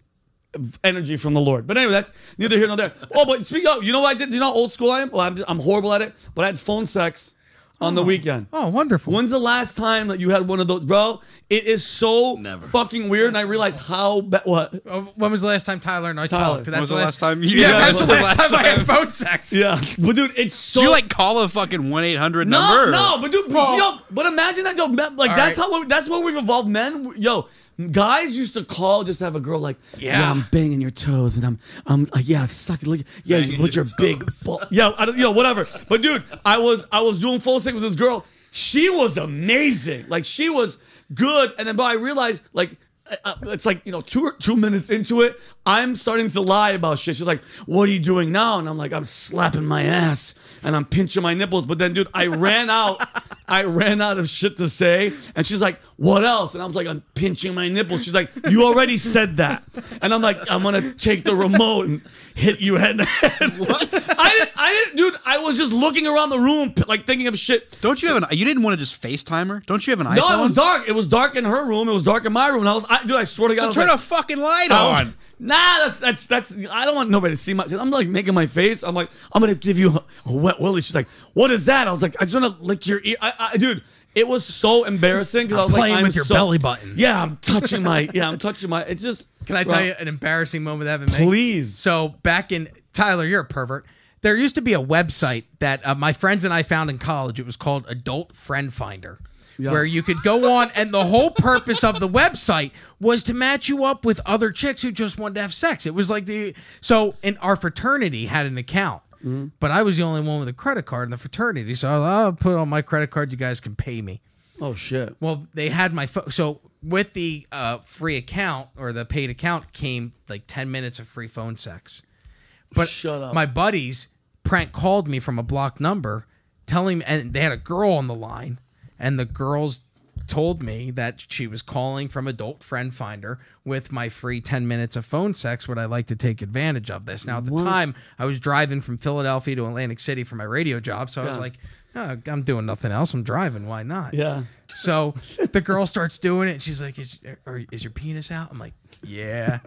energy from the Lord. But anyway, that's neither here nor there. Oh, but speak up. You know what I did? You know how old school I am? Well, I'm, just, I'm horrible at it, but I had phone sex on the oh. weekend. Oh, wonderful. When's the last time that you had one of those, bro? It is so Never. fucking weird, and I realize how ba- what. Oh, when was the last time Tyler and I Tyler. talked? When was the last time? Yeah, Yeah, that's the when last time I had phone sex. Yeah, but dude, it's so. Do you like call a fucking one eight hundred No, number? no, but dude, but, yo, but imagine that, yo, like All that's right. how that's where we've evolved. Men, yo, guys used to call just to have a girl like, yeah, Yeah. I'm banging your toes, and I'm, I'm like, yeah, suck it, look, yeah, you put your, your big, ball, yeah, I don't, yo, whatever. But dude, I was, I was doing full stick with this girl. She was amazing, like she was good, and then but I realized like. uh, it's like you know two two minutes into it i'm starting to lie about shit she's like what are you doing now and i'm like i'm slapping my ass and i'm pinching my nipples but then dude i ran out i ran out of shit to say and she's like what else and i was like i'm pinching my nipple. she's like you already said that and i'm like i'm gonna take the remote and hit you head to head What? i didn't i didn't dude i was just looking around the room like thinking of shit Don't you have an? You didn't want to just FaceTime her? Don't you have an iPhone? no, it was dark. It was dark in her room. It was dark in my room. And I was, I, dude, I swear to God, I So turn like, a fucking light I was- on. Nah, that's that's that's. I don't want nobody to see my. Cause I'm like making my face. I'm like, I'm gonna give you a, a wet willy. She's like, what is that? I was like, I just want to lick your ear. I, I, dude, it was so embarrassing because I was playing like, I'm with your so- belly button. Yeah, I'm touching my. Yeah, I'm touching my. It just. Can I bro, tell you an embarrassing moment that happened? to me? Please. So back in Tyler, you're a pervert. There used to be a website that uh, my friends and I found in college. It was called Adult Friend Finder. Where you could go on, and the whole purpose of the website was to match you up with other chicks who just wanted to have sex. It was like the so, in our fraternity had an account, but I was the only one with a credit card in the fraternity. So I'll put it on my credit card. You guys can pay me. Oh shit. Well, they had my phone. So with the uh, free account or the paid account came like ten minutes of free phone sex. But Shut up. my buddies prank called me from a blocked number, telling me, and they had a girl on the line, and the girls told me that she was calling from Adult Friend Finder with my free 10 minutes of phone sex. Would I like to take advantage of this? Now, at the time, I was driving from Philadelphia to Atlantic City for my radio job. So I was Yeah. like, oh, I'm doing nothing else. I'm driving. Why not? Yeah. So the girl starts doing it. And she's like, is, are, is your penis out? I'm like, yeah.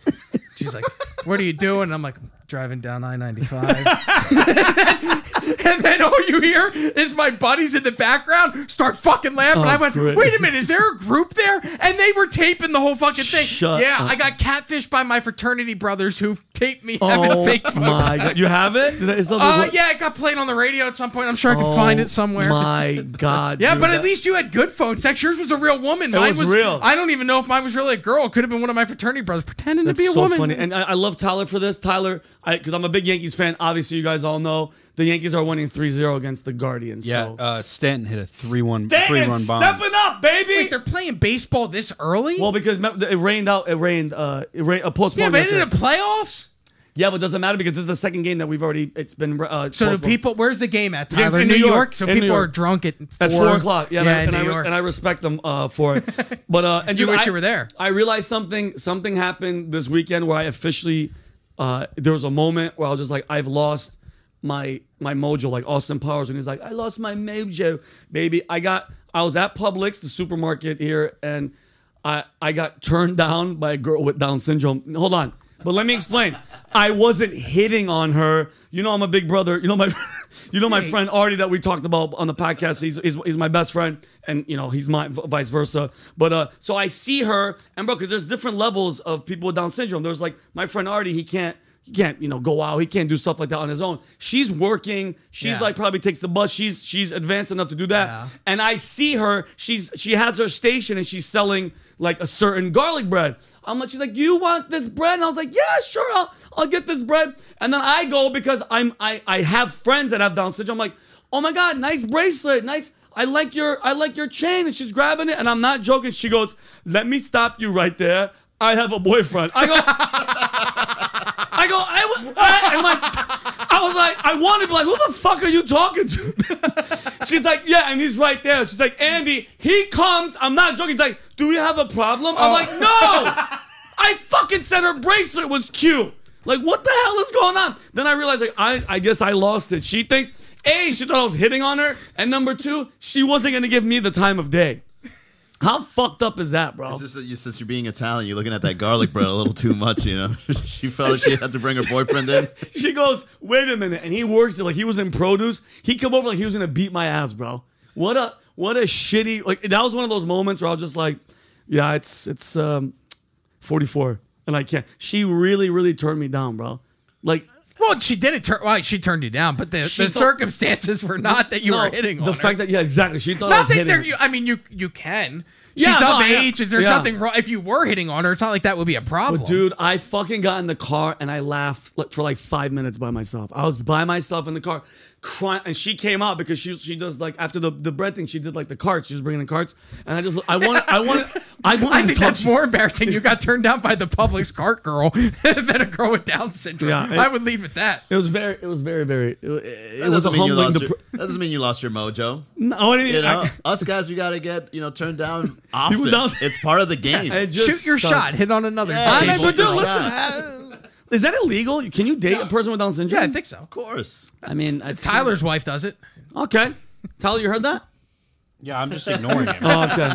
She's like, what are you doing? And I'm like, I'm driving down I 95. and then all you hear is my buddies in the background start fucking laughing. Oh, I went, great. wait a minute, is there a group there? And they were taping the whole fucking thing. Shut yeah, up. I got catfished by my fraternity brothers who tape me having Oh fake photos. my god, you have it? Did that- Uh, yeah, it got played on the radio at some point. I'm sure I could find Oh it somewhere. My god. Yeah, dude, but at that- least you had good phone sex. Yours was a real woman. Mine was real. I don't even know if mine was really a girl. It could have been one of my fraternity brothers pretending That's to be a so woman. funny, and I, I love Tyler for this. Tyler, because I'm a big Yankees fan. Obviously, you guys all know the Yankees are winning 3-0 against the Guardians. Yeah, so. uh, Stanton hit a three-one Dang three-run bomb. stepping up, baby. Wait, they're playing baseball this early? well, because it rained out. It rained. Uh, it rained. Uh, yeah, postponed. but yesterday. in the playoffs. yeah, but it doesn't matter because this is the second game that we've already. It's been. Uh, So do people? Where's the game at? game's Tyler, in New New York. York. So In New people are drunk at four, at four o'clock. Yeah, and, I, in and, New re- York. and I respect them uh, for it. But uh, and You dude, wish I- you were there. I realized something. Something happened this weekend where I officially. Uh, there was a moment where I was just like, I've lost my my mojo, like Austin Powers, and he's like, I lost my mojo, baby. I got. I was at Publix, the supermarket here, and I I got turned down by a girl with Down syndrome. Hold on. But let me explain. I wasn't hitting on her. You know, I'm a big brother. You know my, you know my Wait. friend Artie that we talked about on the podcast. He's, he's he's my best friend, and you know he's my vice versa. But uh, so I see her, and bro, because there's different levels of people with Down syndrome. There's like my friend Artie. He can't. He can't, you know, go out. He can't do stuff like that on his own. She's working. She's Yeah. like probably takes the bus. She's she's advanced enough to do that. Yeah. And I see her. She's she has her station and she's selling like a certain garlic bread. I'm like, she's like, you want this bread? And I was like, yeah, sure, I'll, I'll get this bread. And then I go because I'm I I have friends that have Down syndrome. I'm like, oh my god, nice bracelet, nice. I like your I like your chain. And she's grabbing it, and I'm not joking. She goes, let me stop you right there. I have a boyfriend. I go. I go, I, I, like, I was like, I wanted to be like, who the fuck are you talking to? She's like, yeah, and he's right there. She's like, Andy, he comes. I'm not joking. He's like, do we have a problem? I'm like, oh. no. I fucking said her bracelet was cute. Like, what the hell is going on? Then I realized, like, I, I guess I lost it. She thinks, A, she thought I was hitting on her. And number two, she wasn't going to give me the time of day. How fucked up is that, bro? It's just that you, since you're being Italian, you're looking at that garlic bread a little too much, you know. she felt like she had to bring her boyfriend in. She goes, wait a minute, and he works it like he was in produce. He come over like he was gonna beat my ass, bro. What a what a shitty like that was one of those moments where I was just like, yeah, it's it's um 44 and I can't. She really really turned me down, bro. Like Well, she didn't turn. Well, she turned you down, but the, the thought- circumstances were not that you no, were hitting on the her. fact that yeah exactly she thought I not was that hitting. there. You, I mean, you you can. Yeah, She's no, of yeah, age. Is there yeah. something wrong? If you were hitting on her, it's not like that would be a problem. But dude, I fucking got in the car and I laughed for like five minutes by myself. I was by myself in the car, crying, and she came out because she she does like after the, the bread thing, she did like the carts. She was bringing the carts, and I just I wanted I wanted I wanted I think talk that's to- more embarrassing. You got turned down by the Publix cart girl than a girl with Down syndrome. Yeah, it- I would leave it that. It was very it was very very it, it That was a doesn't, mean you humbling. dep- your, that doesn't mean you lost your mojo. no, I didn't, You know, I, us guys, we got to get you know turned down often. down- It's part of the game. it just Shoot your sucked. shot. Hit on another. Yeah, I mean, but dude, Shoot your listen. Shot. is that illegal? Can you date a person with Down syndrome? yeah, I think so. of course. I mean, it's, Tyler's wife does it. Okay, Tyler, you heard that? Yeah, I'm just ignoring him. Oh, okay.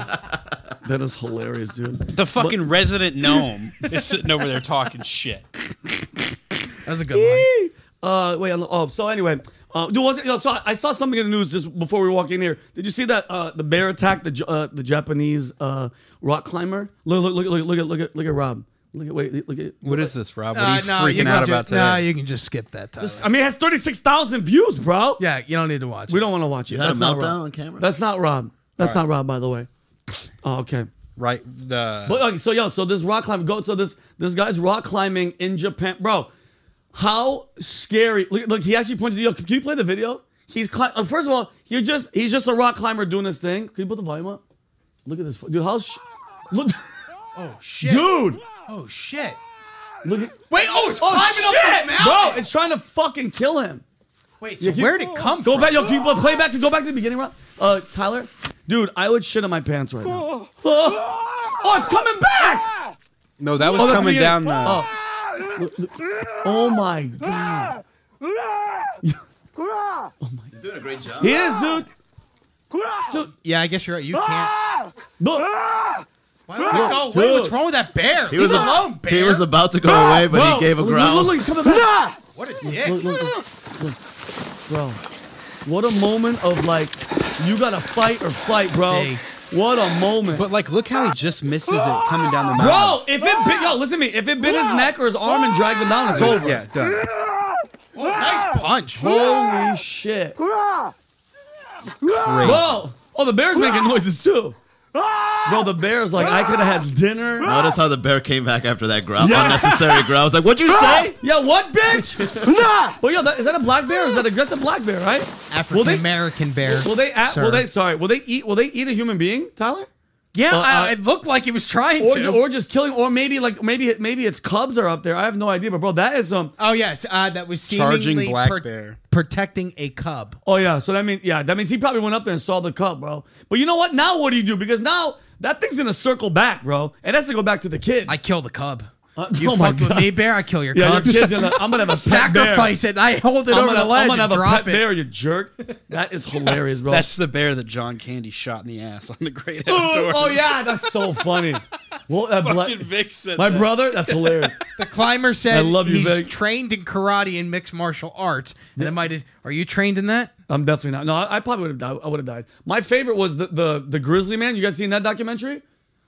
that is hilarious, dude. The fucking resident gnome is sitting over there talking shit. That was a good one. Uh, wait. on the- Oh, so anyway, uh, dude, was it, yo, so I, I saw something in the news just before we walk in here. Did you see that uh, the bear attacked the J- uh, the Japanese uh, rock climber? Look, look, look, look, look at look at look at Rob. Look at wait, look at. What is this, Rob? What Uh, are you no, you freaking can out ju- about today? No, you can just skip that. Tyler. I mean, it has thirty six thousand views, bro. yeah, you don't need to watch. We it. don't want to watch it. You had That's a not meltdown Rob. on camera? That's not Rob. That's not Rob, by the way. Oh, okay. right. The But okay, so yo, so this rock climb go. So this this guy's rock climbing in Japan, bro. How scary! Look, look he actually points to yo. Can you play the video? He's cli- uh, first of all, you're just he's just a rock climber doing his thing. Can you put the volume up? Look at this, dude. How sh- look, Oh shit. dude. Oh shit. Look at Wait. Oh, it's oh climbing shit, up the mountain. bro! It's trying to fucking kill him. Wait. So Yeah, where'd it come Go from? Go back, yo. Can you play back to go back to the beginning, Rob? Uh, Tyler, dude, I would shit in my pants right now. Oh, oh it's coming back! no, that was Oh, coming the down beginning. the. Oh. Look, look. Oh my god. He's doing a great job. He is, dude. Dude, Yeah, I guess you're right. You can't. look. Why would it Look, go away? dude. What's wrong with that bear? He was, Leave a- alone, bear. he was about to go away, but Bro, he gave a look, growl. Look, look, he's coming back. what a dick. Look, look, look, look. Bro, what a moment of like, you gotta fight or fight, bro. See, What a moment. But like, look how he just misses it coming down the mountain. Bro, if it bit, yo, listen to me. If it bit his neck or his arm and dragged him down, it's over. Yeah, done. Oh, nice punch. Holy shit. Bro. Oh, the bear's making noises too. Bro, the bear's like, I could have had dinner. Notice how the bear came back after that growl, Yeah. unnecessary growl. I was like, "What'd you say?" Yeah, what, bitch? Nah. But yo, that, is that a black bear? Or is that a that's a black bear, right? African American bear. Will they? Act, sir. will they? Sorry. Will they eat? Will they eat a human being, Tyler? Yeah, Uh, uh, it looked like he was trying Or, to. or just killing, or maybe like maybe maybe its cubs are up there. I have no idea, but bro, that is um. oh yes, uh, that was Charging seemingly black pro- bear. protecting a cub. Oh yeah, so that means yeah, that means he probably went up there and saw the cub, bro. But you know what? Now what do you do? Because now that thing's gonna circle back, bro. It has to go back to the kids. I kill the cub. Uh, you oh fuck with me, bear. I kill your yeah, cub. your kids. Gonna, I'm gonna have a pet bear. Sacrifice it. I hold it I'm over gonna, the ledge I'm gonna have and a drop pet it. bear, you jerk. That is hilarious, bro. That's the bear that John Candy shot in the ass on the Great oh, Outdoors. oh, yeah, that's so funny. Well, that Fucking Vic said my that. brother, that's hilarious. The climber said I love you, he's Vic. trained in karate and mixed martial arts. And it might is, are you trained in that? I'm definitely not. No, I, I probably would have died. I would have died. My favorite was the the the grizzly man. You guys seen that documentary?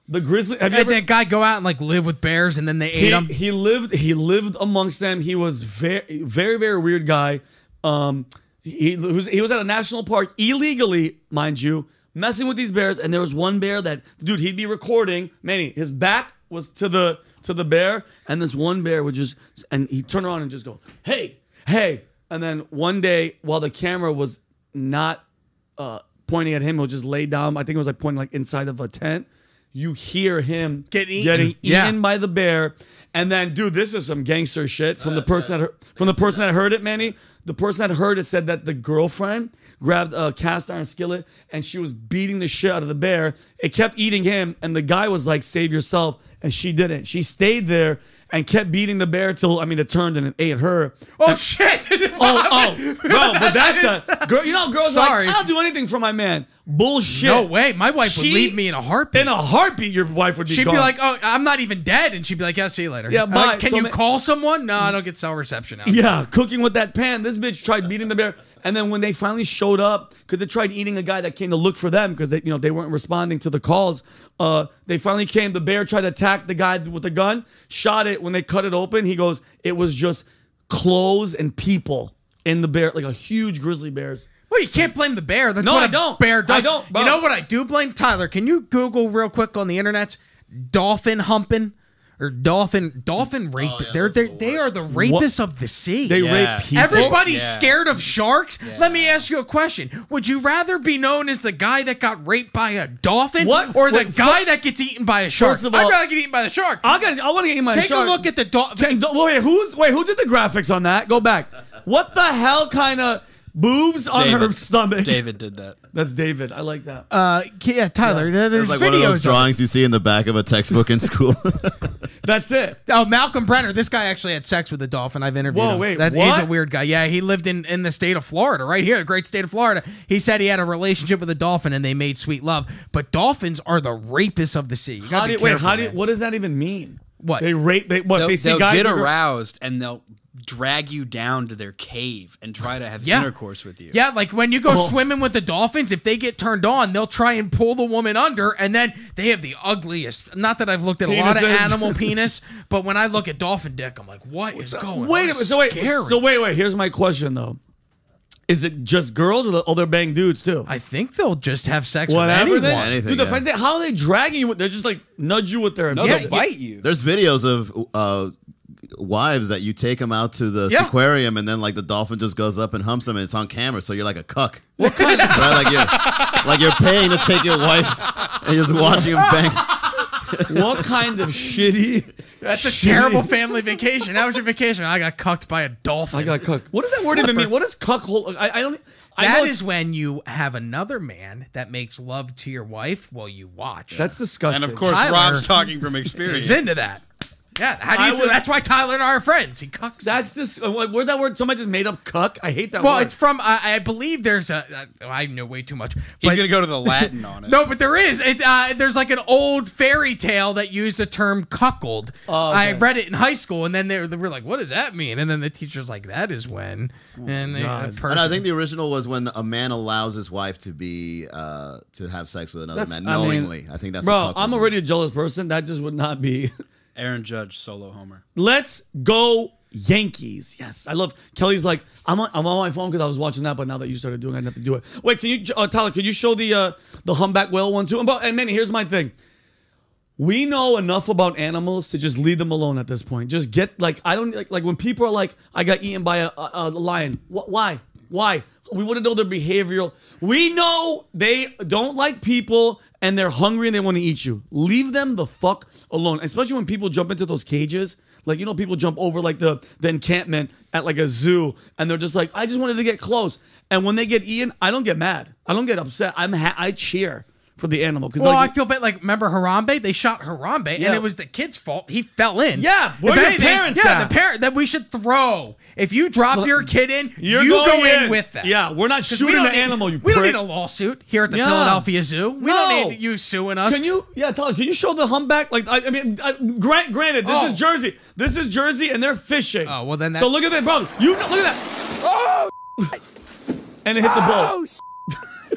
The grizzly. Have you ever? that guy go out and like live with bears and then they ate he, him? he lived he lived amongst them he was very very very weird guy um he, he was he was at a national park illegally mind you messing with these bears and there was one bear that dude he'd be recording Manny his back was to the to the bear and this one bear would just and he'd turn around and just go hey hey and then one day while the camera was not uh pointing at him he'll just lay down i think it was like pointing like inside of a tent you hear him Get eaten. getting mm, Yeah. eaten by the bear. And then, dude, this is some gangster shit from the person that heard, from the person that heard it, Manny. The person that heard it said that the girlfriend grabbed a cast iron skillet and she was beating the shit out of the bear. It kept eating him, and the guy was like, "Save yourself," and she didn't. She stayed there and kept beating the bear till I mean, it turned and it ate her. oh shit! Oh, oh, bro, but that's a girl. You know, girls are Sorry. like, I'll do anything for my man. Bullshit. no way. My wife would leave me in a heartbeat. In a heartbeat, your wife would be She'd gone. be like, "Oh, I'm not even dead," and she'd be like, "Yeah, see you later." Yeah, I'm like, Can So you call someone? No, I don't get cell reception out. Yeah, cooking with that pan. This bitch tried beating the bear, and then when they finally showed up, because they tried eating a guy that came to look for them, because they, you know, they weren't responding to the calls. Uh, they finally came. The bear tried to attack the guy with the gun, shot it. When they cut it open, he goes, "It was just clothes and people in the bear, like a huge grizzly bears." Well, you can't blame the bear. That's No, what I a don't. bear does. I don't, bro. You know what I do blame? Tyler, can you Google real quick on the internet? Dolphin humping or dolphin dolphin oh, rape? yeah, they're they are the they are the rapists of the sea. They Yeah. rape people. Everybody's Yeah. scared of sharks. Let me ask you a question. Would you rather be known as the guy that got raped by a dolphin What? or the Wait, guy fir- that gets eaten by a shark? First of I'd rather get eaten by the shark. I got. I want to get in my Take shark. Take a look at the dolphin. Wait, who's wait? Who did the graphics on that? Go back. What the hell kind of boobs on her stomach? David did that. That's David. I like that. Uh, yeah, Tyler. there- There's It's like one of those drawings you see in the back of a textbook in school. That's it. Oh, Malcolm Brenner. This guy actually had sex with a dolphin. I've interviewed Whoa, him. wait, That- He's a weird guy. Yeah, he lived in, in the state of Florida, right here, the great state of Florida. He said he had a relationship with a dolphin and they made sweet love. But dolphins are the rapists of the sea. You How gotta do be you, wait? careful, How do you, man. what does that even mean? What? they rape? They what? They'll, they see they'll guys get that are- aroused and they'll drag you down to their cave and try to have Yeah. intercourse with you. Yeah, like when you go Oh. swimming with the dolphins, if they get turned on, they'll try and pull the woman under, and then they have the ugliest. Not that I've looked at a lot of animal penis, but when I look at dolphin dick, I'm like, what is going? Wait on? a minute. So wait. Scary. So wait, wait. Here's my question though. Is it just girls or the, oh they're bang dudes too? I think they'll just have sex Whatever. with They, anyone. Anything, dude, the yeah. fact that how are they dragging you? with- They're just like nudge you with their. No, Yeah, they'll bite you. There's videos of uh, wives that you take them out to the Yeah. aquarium and then like the dolphin just goes up and humps them and it's on camera, so you're like a cuck. What kind of right? Like you're like you're paying to take your wife and you're just watching him bang. what kind of shitty? That's a shitty- terrible family vacation. How was your vacation? I got cucked by a dolphin. I got cuck. What does that word even mean? What does cuck hold? I, I don't. I know That when you have another man that makes love to your wife while you watch. That's disgusting. And of course, Tyler Rob's talking from experience. He's into that. Yeah, how do I you? would- that's why Tyler and I are friends. He cucks. That's just uh, where'd that word? Somebody just made up cuck. I hate that word. well, word. it's from. I I believe there's a. Uh, I know way too much. He's but- gonna go to the Latin on it. No, but there is. It, uh, there's like an old fairy tale that used the term cuckold. Oh, I read it in high school, and then they, they were like, "What does that mean?" And then the teacher's like, "That is when." And they, a person, And I think the original was when a man allows his wife to be uh, to have sex with another That's- man I mean, knowingly. I, think that's Bro, what cuckold I'm already a means. jealous person. That just would not be. Aaron Judge solo homer. Let's go Yankees. Yes, I love. Kelly's like, I'm on, I'm on my phone because I was watching that, but now that you started doing, it, I have to do it. Wait, can you, uh, Tyler? Can you show the uh, the humpback whale one too? And, but, and Manny, here's my thing. We know enough about animals to just leave them alone at this point. Just get like I don't like like when people are like I got eaten by a, a, a lion. Wh- why? Why? We want to know their behavioral. We know they don't like people and they're hungry and they want to eat you. Leave them the fuck alone. Especially when people jump into those cages. Like you know, people jump over like the the encampment at like a zoo, and they're just like, I just wanted to get close. And when they get eaten, I don't get mad. I don't get upset. I'm ha- I cheer for the animal because Well, like, I feel bad. Like, remember Harambe? They shot Harambe, and it was the kid's fault. He fell in. Yeah, where If your parents Yeah, at? the parent that we should throw. If you drop your kid in, You're you go in, in. with them. Yeah, we're not 'Cause shooting don't need- animal, you we don't prick. need a lawsuit here at the Yeah. Philadelphia Zoo. We No. don't need you suing us. Can you? Yeah, Tyler. Can you show the humpback? Like, I, I mean, I, grant, granted, this Oh. is Jersey. This is Jersey, and they're fishing. Oh, well, then that- So look at that, bro. You look at that. Oh. and it hit the boat. Oh,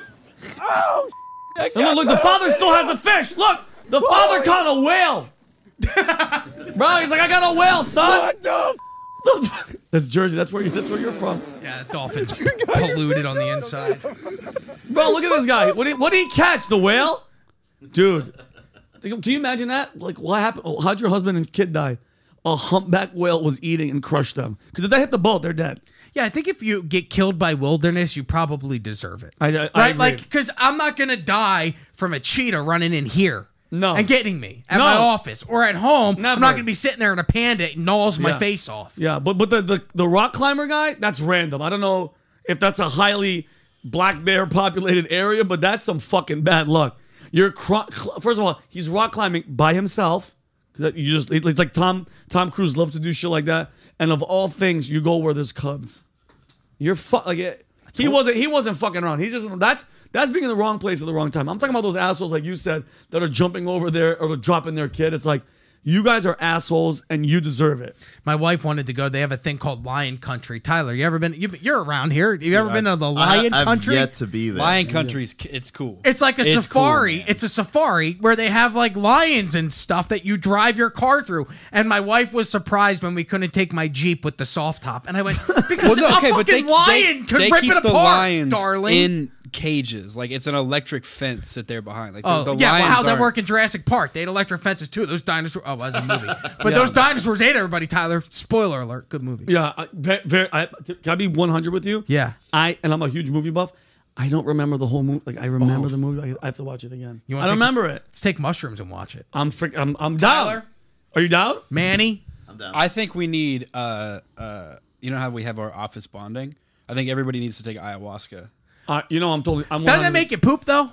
oh, And look, look, the father still has a fish. Look, the father caught a whale. bro, he's like, I got a whale, son. That's Jersey. That's where you. That's where you're from, Yeah, the dolphin's polluted on the inside. bro. Look at this guy. What did, what did he catch? The whale, dude. Can you imagine that? Like, what happened? oh, How'd your husband and kid die? A humpback whale was eating and crushed them. Because if they hit the boat, they're dead. Yeah, I think if you get killed by wilderness, you probably deserve it. I- I- I right? agree. Like, because I'm not gonna die from a cheetah running in here. No. And getting me at No. my office or at home. I'm not gonna be sitting there and a panda gnaws my Yeah. face off. Yeah, but but the, the the rock climber guy, that's random. I don't know if that's a highly black bear populated area, but that's some fucking bad luck. You're cro- first of all, he's rock climbing by himself. You just it's like Tom Tom Cruise loves to do shit like that. And of all things, you go where there's cubs. You're fu- like it, he wasn't he wasn't fucking around. He's just that's that's being in the wrong place at the wrong time. I'm talking about those assholes like you said that are jumping over there or dropping their kid. It's like you guys are assholes and you deserve it. My wife wanted to go. They have a thing called Lion Country. Tyler, you ever been? You, you're around here. You ever been to the I, Lion I've Country? yet to be there. Lion Country's it's cool. It's like a It's safari. cool, it's a safari where they have like lions and stuff that you drive your car through. And my wife was surprised when we couldn't take my Jeep with the soft top. And I went, because Well, no, a okay, but fucking they, lion they, could they rip keep it the apart, lions darling. in cages. Like it's an electric fence that they're behind. Like Oh the yeah, well, lions how that work in Jurassic Park? They had electric fences too. Those dinosaurs. Oh, well, that's a movie. But those dinosaurs ate everybody. Tyler, spoiler alert. Good movie. Yeah, I, very, very, I, can I be 100 with you? Yeah. I and I'm a huge movie buff. I don't remember the whole movie. Like I remember the movie. I, I have to watch it again. You I wanna don't remember it. Let's take mushrooms and watch it. I'm frick. I'm I'm down. Tyler? Are you down? Manny. I'm down. I think we need. Uh, uh, you know how we have our office bonding. I think everybody needs to take ayahuasca. Uh, you know I'm totally. I'm Doesn't that make you poop though?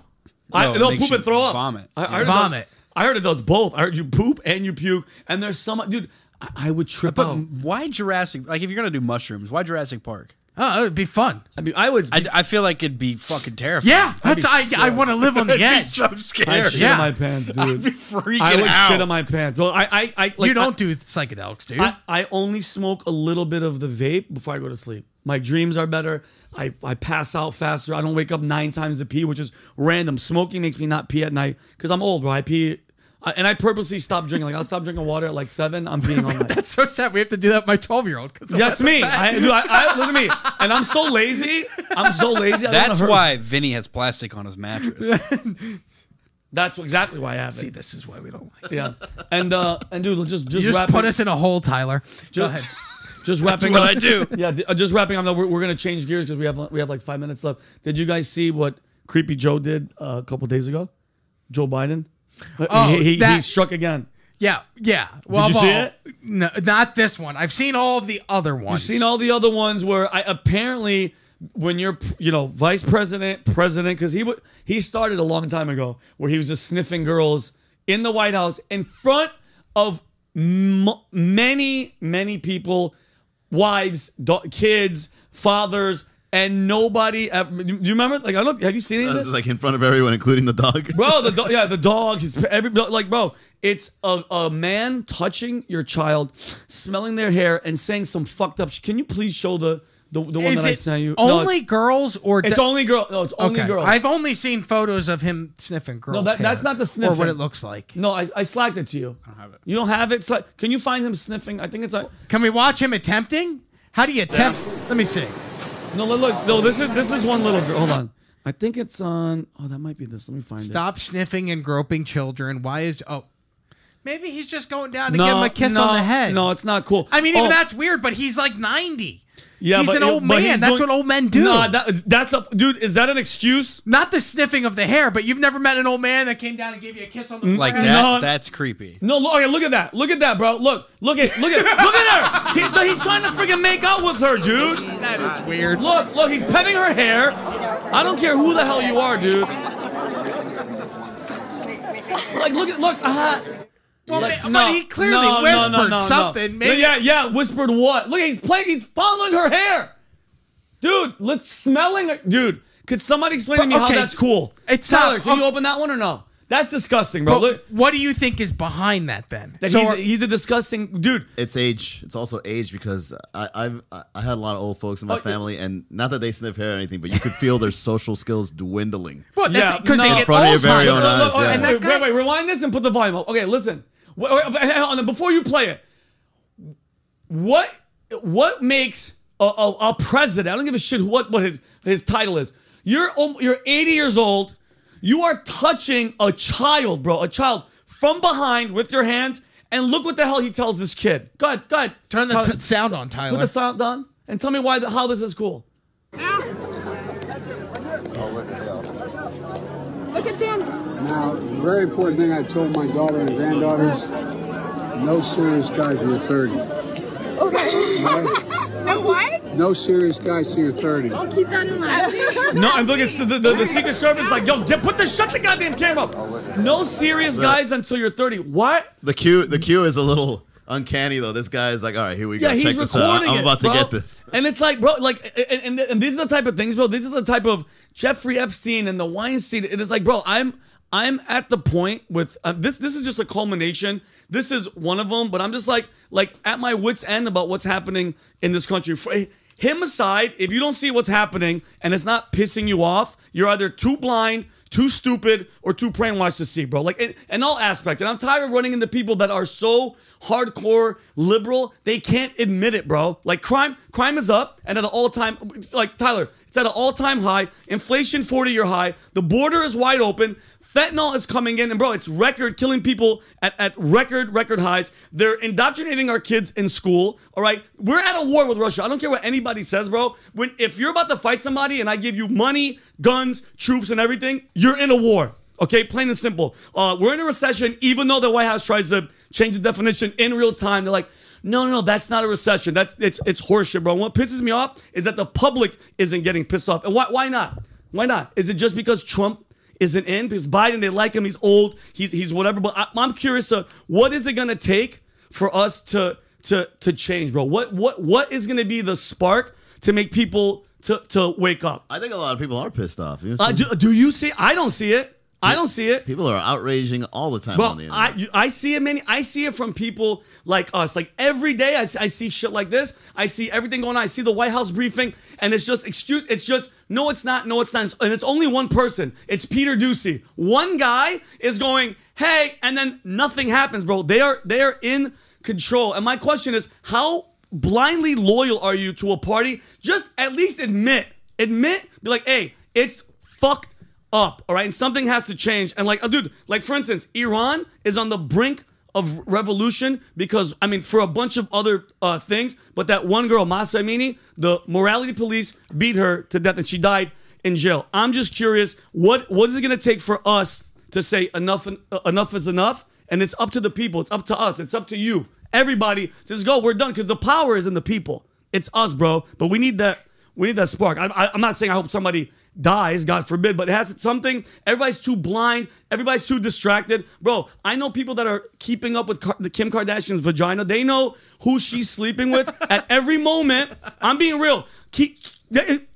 I, No, it no, poop and throw up. vomit. I, I Yeah. heard it does- Vomit. I heard it does both. I heard you poop and you puke, and there's some dude. I, I would trip But out. why Jurassic? Like if you're gonna do mushrooms, why Jurassic Park? Oh, it'd be fun. I mean, I would. I, I feel like it'd be fucking terrifying. Yeah, that's I. I want to live on the edge. I'm so scared. I'd shit Yeah. in my pants, dude. I'd be freaking I would out. shit in my pants. Well, I, I, I like, you don't I, do psychedelics, dude. I, I only smoke a little bit of the vape before I go to sleep. My dreams are better. I, I pass out faster. I don't wake up nine times to pee, which is random. Smoking makes me not pee at night because I'm old, bro. I pee, I, and I purposely stop drinking. Like I'll stop drinking water at like seven. I'm peeing all night. that's so sad. We have to do that with my 12 year old. That's me. I, dude, I, I, listen to me. And I'm so lazy. I'm so lazy. I That's why Vinny has plastic on his mattress. That's exactly why I have See, this is why we don't like. Yeah. And uh, and dude, just just, You just wrapping, put us in a hole, Tyler. Go ahead. Just wrapping what up. I do. Yeah, uh, just wrapping up. We're, we're gonna change gears because we have we have like five minutes left. Did you guys see what Creepy Joe did uh, a couple days ago? Joe Biden. Uh, Oh, he, he, he struck again. Yeah, yeah. Well, you see it? No, not this one. I've seen all of the other ones. You've seen all the other ones where I apparently when you're you know vice president, president, because he would he started a long time ago where he was just sniffing girls in the White House in front of m- many, many people, wives, do- kids, fathers, and nobody. Ever, do you remember? Like, I don't. Have you seen any of This this? is like in front of everyone, including the dog. bro. The dog, yeah, the dog. His every like, bro. It's a, a man touching your child, smelling their hair, and saying some fucked up. Sh- Can you please show the the, the one Is that I it sent you? No, only it's, girls or it's do- only girl. No, it's only okay? girls. I've only seen photos of him sniffing girls. that- that's not the or sniffing. what it looks like. no, I, I slacked it to you. I don't have it. You don't have it. It's can you find him sniffing? I think it's like. Can we watch him attempting? How do you attempt? Let me see. No, look, look. No, this is this is one little girl. Hold on. I think it's on. Oh, that might be this. Let me find it. Stop sniffing and groping children. Why is oh? Maybe he's just going down to No, give him a kiss no, on the head. No, it's not cool. I mean, even Oh, that's weird. But he's like ninety. Yeah, he's but- an old man. he's That's doing- what old men do. No, that, that's a dude. Is that an excuse? Not the sniffing of the hair, but you've never met an old man that came down and gave you a kiss on the Like that. No. That's creepy. No, look, okay, look at that. Look at that, bro. Look, look at, look at, look at her. He, he's trying to freaking make out with her, dude. That is weird. Look, look, he's petting her hair. I don't care who the hell you are, dude. Like, look at, look. Uh, Well, like, ma- but he clearly whispered something. Maybe Yeah, yeah, whispered what? Look, he's playing. He's following her hair, dude. Let's smelling. it. Dude, could somebody explain to But, me how that's cool? it's Tyler. not- can you um, open that one or no? That's disgusting, bro. But Look, what do you think is behind that then? that So he's, are- he's a disgusting dude. It's age. It's also age because I, I've I I had a lot of old folks in my Oh, yeah. family, and not that they sniff hair or anything, but you could feel their social skills dwindling. well, that's Yeah, because no. they In get front of your very Alzheimer's. own eyes, Look, yeah. wait, And that wait, wait, rewind this and put the volume up. Okay, listen. Wait, wait, wait, hang on, before you play it, what what makes a, a, a president? I don't give a shit what what his his title is. You're um, you're 80 years old. You are touching a child, bro, a child from behind with your hands. And look what the hell he tells this kid. Go ahead, go ahead. Turn the Tyler, t- sound on, Tyler. Put the sound on and tell me why the, how this is cool. Look at Dan. Now, the very important thing I told my daughter and granddaughters, no serious guys in your 30s. No what? No serious guys till you're 30. I'll keep that in mind. No, and look, it's the, the, the Secret Service like, yo, get, put the shut the goddamn camera up. No serious guys until you're 30. What? The cue the cue is a little uncanny though. This guy is like, all right, here we go. Yeah, Check he's this out. recording I'm it, about to bro. get this. And it's like, bro, like, and, and, and these are the type of things, bro. These are the type of Jeffrey Epstein and the Weinstein. And it's like, bro, I'm I'm at the point with uh, this. This is just a culmination. This is one of them, but I'm just like, like at my wits end about what's happening in this country. For, him aside, if you don't see what's happening and it's not pissing you off, you're either too blind, too stupid, or too brainwashed to see, bro. Like in, in all aspects. And I'm tired of running into people that are so hardcore liberal, they can't admit it, bro. Like crime, crime is up and at an all-time like Tyler, it's at an all-time high. Inflation 40-year high. The border is wide open. Fentanyl is coming in, and bro, it's record killing people at, at record, record highs. They're indoctrinating our kids in school. All right. We're at a war with Russia. I don't care what anybody says, bro. When if you're about to fight somebody and I give you money, guns, troops, and everything, you're in a war. Okay, plain and simple. Uh, we're in a recession, even though the White House tries to change the definition in real time. They're like, no, no, no, that's not a recession. That's it's it's horseshit, bro. And what pisses me off is that the public isn't getting pissed off. And why why not? Why not? Is it just because Trump isn't in? Because Biden, they like him. He's old. He's he's whatever. But I, I'm curious. Uh, what is it gonna take for us to to to change, bro? What what what is gonna be the spark to make people to to wake up? I think a lot of people are pissed off. You know Uh, do, do you see? I don't see it. I don't see it. people are outraging all the time Bro, on the internet. I I see it many. I see it from people like us. Like every day, I, I see shit like this. I see everything going on. I see the White House briefing, and it's just excuse. It's just no, it's not. No, it's not. And it's only one person. It's Peter Doocy. One guy is going, hey, and then nothing happens, bro. They are they are in control. And my question is, how blindly loyal are you to a party? Just at least admit, admit, be like, hey, it's fucked up, all right? And something has to change. And like, uh, dude, like for instance, Iran is on the brink of revolution because I mean, for a bunch of other uh, things, but that one girl, Mahsa Amini, the morality police beat her to death, and she died in jail. I'm just curious, what what is it gonna take for us to say enough uh, enough is enough? And it's up to the people. It's up to us. It's up to you. Everybody to just go. We're done because the power is in the people. It's us, bro. But we need that. We need that spark. I, I, I'm not saying I hope somebody dies, God forbid, but it has something. Everybody's too blind. Everybody's too distracted, bro. I know people that are keeping up with Ka- the Kim Kardashian's vagina. They know who she's sleeping with at every moment. I'm being real. Keep,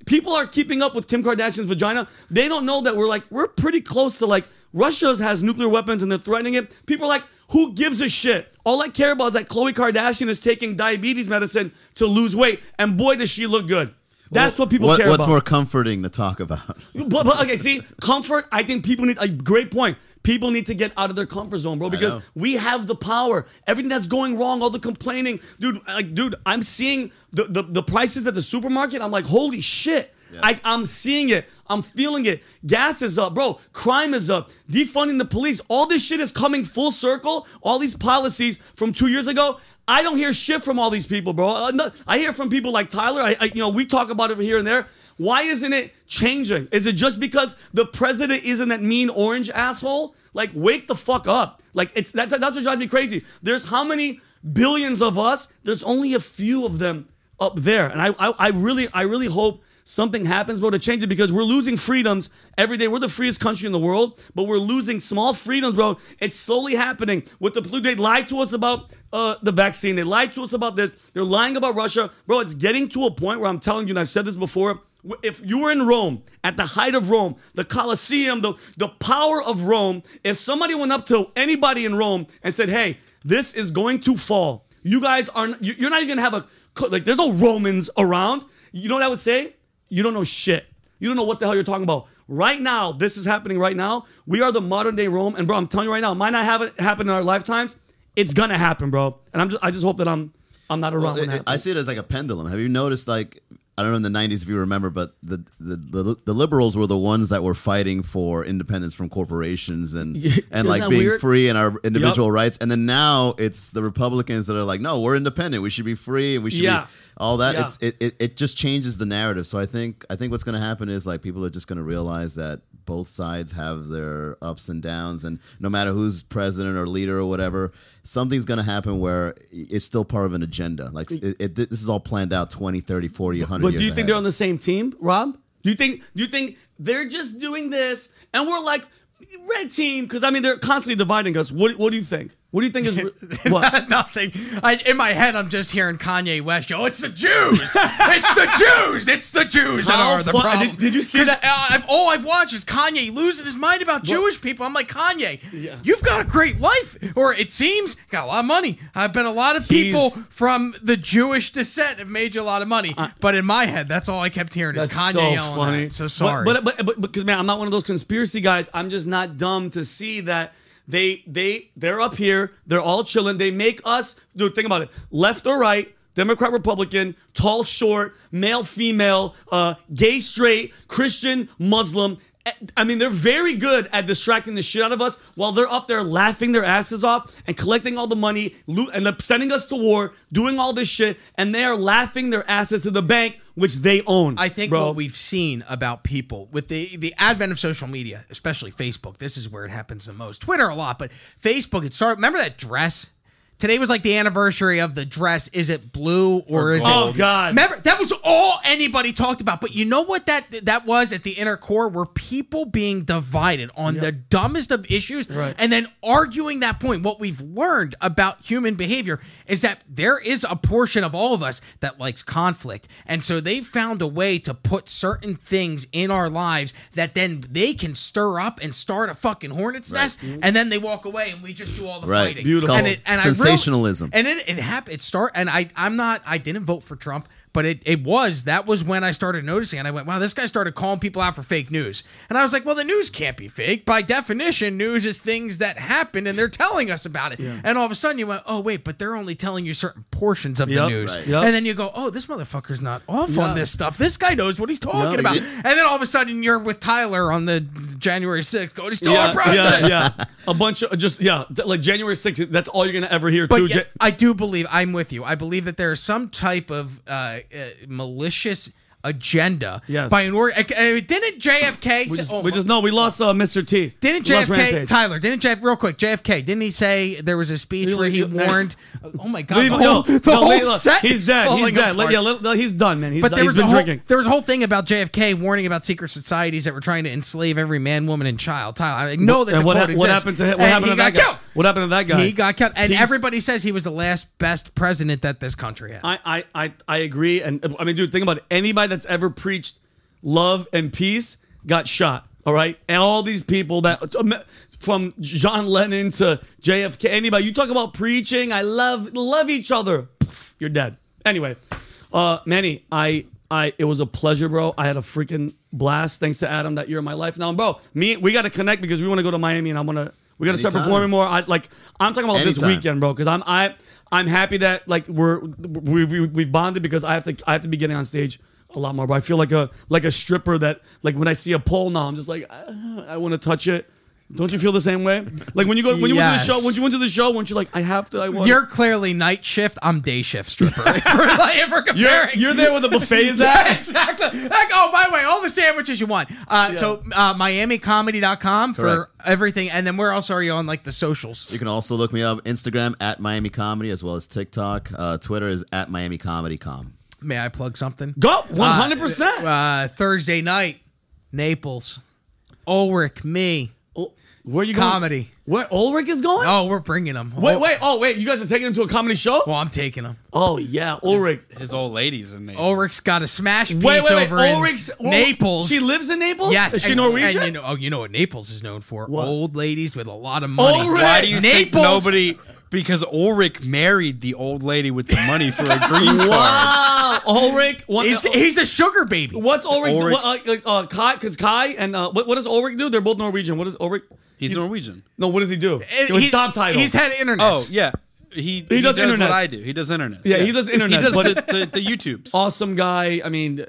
people are keeping up with Kim Kardashian's vagina. They don't know that we're like we're pretty close to like Russia has nuclear weapons and they're threatening it. People are like, who gives a shit? All I care about is that Khloe Kardashian is taking diabetes medicine to lose weight, and boy, does she look good. That's what people What- care what's about. more comforting to talk about? But, but okay, see, comfort. I think people need a great point. People need to get out of their comfort zone, bro, because we have the power. Everything that's going wrong, all the complaining, dude. Like, dude, I'm seeing the the, the prices at the supermarket. I'm like, holy shit. I, I'm seeing it. I'm feeling it. Gas is up, bro. Crime is up. Defunding the police. All this shit is coming full circle. All these policies from two years ago. I don't hear shit from all these people, bro. Uh, I hear from people like Tyler. I, I, you know, we talk about it here and there. Why isn't it changing? Is it just because the president isn't that mean orange asshole? Like, wake the fuck up. Like, it's that, that's what drives me crazy. There's how many billions of us? There's only a few of them up there, and I, I, I really, I really hope something happens, bro, to change it because we're losing freedoms every day. We're the freest country in the world, but we're losing small freedoms, bro. It's slowly happening. With the flu, they lied to us about uh, the vaccine. They lied to us about this. They're lying about Russia, bro. It's getting to a point where I'm telling you, and I've said this before. If you were in Rome, at the height of Rome, the Colosseum, the, the power of Rome, if somebody went up to anybody in Rome and said, hey, this is going to fall, you guys are, you- you're not even gonna have a, like, there's no Romans around. You know what I would say? You don't know shit. You don't know what the hell you're talking about. Right now, this is happening right now. We are the modern day Rome, and bro, I'm telling you right now, it might not have it happen in our lifetimes. It's gonna happen, bro. And I'm just, I just hope that I'm, I'm not around. it it- I see it as like a pendulum. Have you noticed, like, I don't know in the '90s if you remember, but the the, the, the liberals were the ones that were fighting for independence from corporations and and like being weird? free and our individual rights. And then now it's the Republicans that are like, no, we're independent. We should be free and we should Yeah. be all that. Yeah. It's it, it it just changes the narrative. So I think I think what's going to happen is like people are just going to realize that both sides have their ups and downs and no matter who's president or leader or whatever something's going to happen where it's still part of an agenda like it, it, this is all planned out 20 30 40 100 But do you think ahead. they're on the same team, Rob? Do you think do you think they're just doing this and we're like red team because I mean they're constantly dividing us. What what do you think? What do you think is what? Nothing. I, in my head, I'm just hearing Kanye West go, "It's the Jews! it's the Jews! It's the Jews that are the fu- problem." did- did you see that? uh, I've, all I've watched is Kanye losing his mind about Jewish people. I'm like, Kanye, you've got a great life, or it seems got a lot of money. I've been a lot of people He's- from the Jewish descent have made you a lot of money. but in my head, that's all I kept hearing is That's Kanye so yelling funny. that. So sorry. But but because man, I'm not one of those conspiracy guys. I'm just not dumb to see that they they they're up here. They're all chilling. They make us dude. Think about it. Left or right. Democrat, Republican, tall, short, male, female, uh, gay, straight, Christian, Muslim. I mean, they're very good at distracting the shit out of us while they're up there laughing their asses off and collecting all the money and sending us to war, doing all this shit, and they are laughing their asses to the bank, which they own. I think bro. what we've seen about people with the the advent of social media, especially Facebook, this is where it happens the most. Twitter a lot, but Facebook. It started. Remember that dress? Today was like the anniversary of the dress. Is it blue or, is gold. it? Oh, God. Remember that was all anybody talked about. But you know what that that was at the inner core were people being divided on the dumbest of issues, Right. and then arguing that point. What we've learned about human behavior is that there is a portion of all of us that likes conflict. And so they've found a way to put certain things in our lives that then they can stir up and start a fucking hornet's nest. And then they walk away and we just do all the Right. fighting. Beautiful. And, it, and I really- and it, it happened. It start and I I'm not I didn't vote for Trump, but it, it was that was when I started noticing and I went, wow, this guy started calling people out for fake news. And I was like, well, the news can't be fake. By definition, news is things that happen and they're telling us about it. And all of a sudden you went, oh wait, but they're only telling you certain portions of the news. Right. Yep. And then you go, oh, this motherfucker's not off Yeah. on this stuff. This guy knows what he's talking Yeah. about. It- And then all of a sudden you're with Tyler on the January 6th going, he's still yeah, our president. yeah, yeah. A bunch of just yeah, like January 6th. That's all you're gonna ever hear. But too. yeah, I do believe I'm with you. I believe that there is some type of uh, uh, malicious agenda Yes. by an or- uh, didn't JFK We say- just, oh, we just know we lost uh, Mr. T. didn't We JFK Tyler didn't JF real quick JFK didn't he say there was a speech where he warned oh my god Leave- the whole, the yo, whole set he's dead. He's dead. apart. Yeah, let- let- he's done, man. He's, but done. there he's was a been whole, drinking. there was a whole thing about JFK warning about secret societies that were trying to enslave every man, woman, and child. Tyler, I know that and the what, ha- what happened to him? What happened to that guy? killed. What happened to that guy? He got killed, and He's- everybody says he was the last best president that this country had. I, I, I, I agree. And I mean, dude, think about it. Anybody that's ever preached love and peace got shot. All right. And all these people that from John Lennon to JFK, anybody, you talk about preaching, I love, love each other. You're dead. Anyway, uh, Manny, I, I, it was a pleasure, bro. I had a freaking blast. Thanks to Adam that you're in my life now. And bro, me, we got to connect because we want to go to Miami and I want to, we got to start performing more. I like, I'm talking about this weekend, bro, because I'm, I, I'm happy that like we're, we've, we've bonded because I have to, I have to be getting on stage a lot more. But I feel like a, like a stripper that, like when I see a pole now, I'm just like, "Ah, I want to touch it. Don't you feel the same way? Like when you go, when you went to the show, when you went to the show, weren't you like, I have to, I want. You're clearly night shift. I'm day shift stripper. if we're, like, if we're you're, you're there where the buffet is at. exactly. Like, oh, by the way, all the sandwiches you want. Uh, So, uh, MiamiComedy.com for Correct. everything. And then where else are you on like the socials? You can also look me up Instagram at Miami Comedy as well as TikTok. Uh, Twitter is at Miami Comedy Com. May I plug something? Go 100. percent Uh, Thursday night, Naples, Ulrich, me, Where you going? comedy. Where Ulrich is going? Oh, we're bringing them. Wait, wait, oh wait, you guys are taking him to a comedy show? Well, I'm taking them. Oh yeah, Ulrich. His old ladies in there. Ulrich's got a smash piece Wait, wait, wait. over in Ulrich's Naples. She lives in Naples. Yes, is she and- Norwegian? And you know, oh, you know what Naples is known for? What? Old ladies with a lot of money. Ulrich! Why do you think Naples- nobody? Because Ulrich married the old lady with the money for a green card. Wow, Ulrich. What, He's, uh, he's a sugar baby. what's Ulrich's? Ulrich- What, uh, like, uh, Kai? Because Kai and uh, what, what does Ulrich do? They're both Norwegian. What does Ulrich? He's, Norwegian. No, what does he do? And His he- top title. He's had internet. Oh yeah, he he, does does, internets. what I do. He does internet. Yeah, he does internet. He does the, the, the YouTubes. awesome guy. I mean,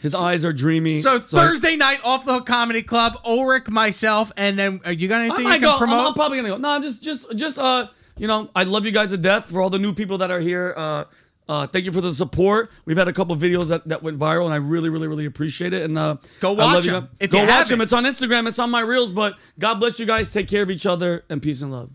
his eyes are dreamy. So It's like- Thursday night, off the hook comedy club, Ulrich, myself, and then uh, you got I anything you can go. I'm, promote? I'm probably gonna go. No, I'm just, just, just. Uh, you know, I love you guys to death. For all the new people that are here, uh, uh, thank you for the support. We've had a couple videos that, that went viral, and I really, really, really appreciate it. And uh, Go I watch them, Go watch them. haven't. It's on Instagram. It's on my reels. But God bless you guys. Take care of each other and peace and love.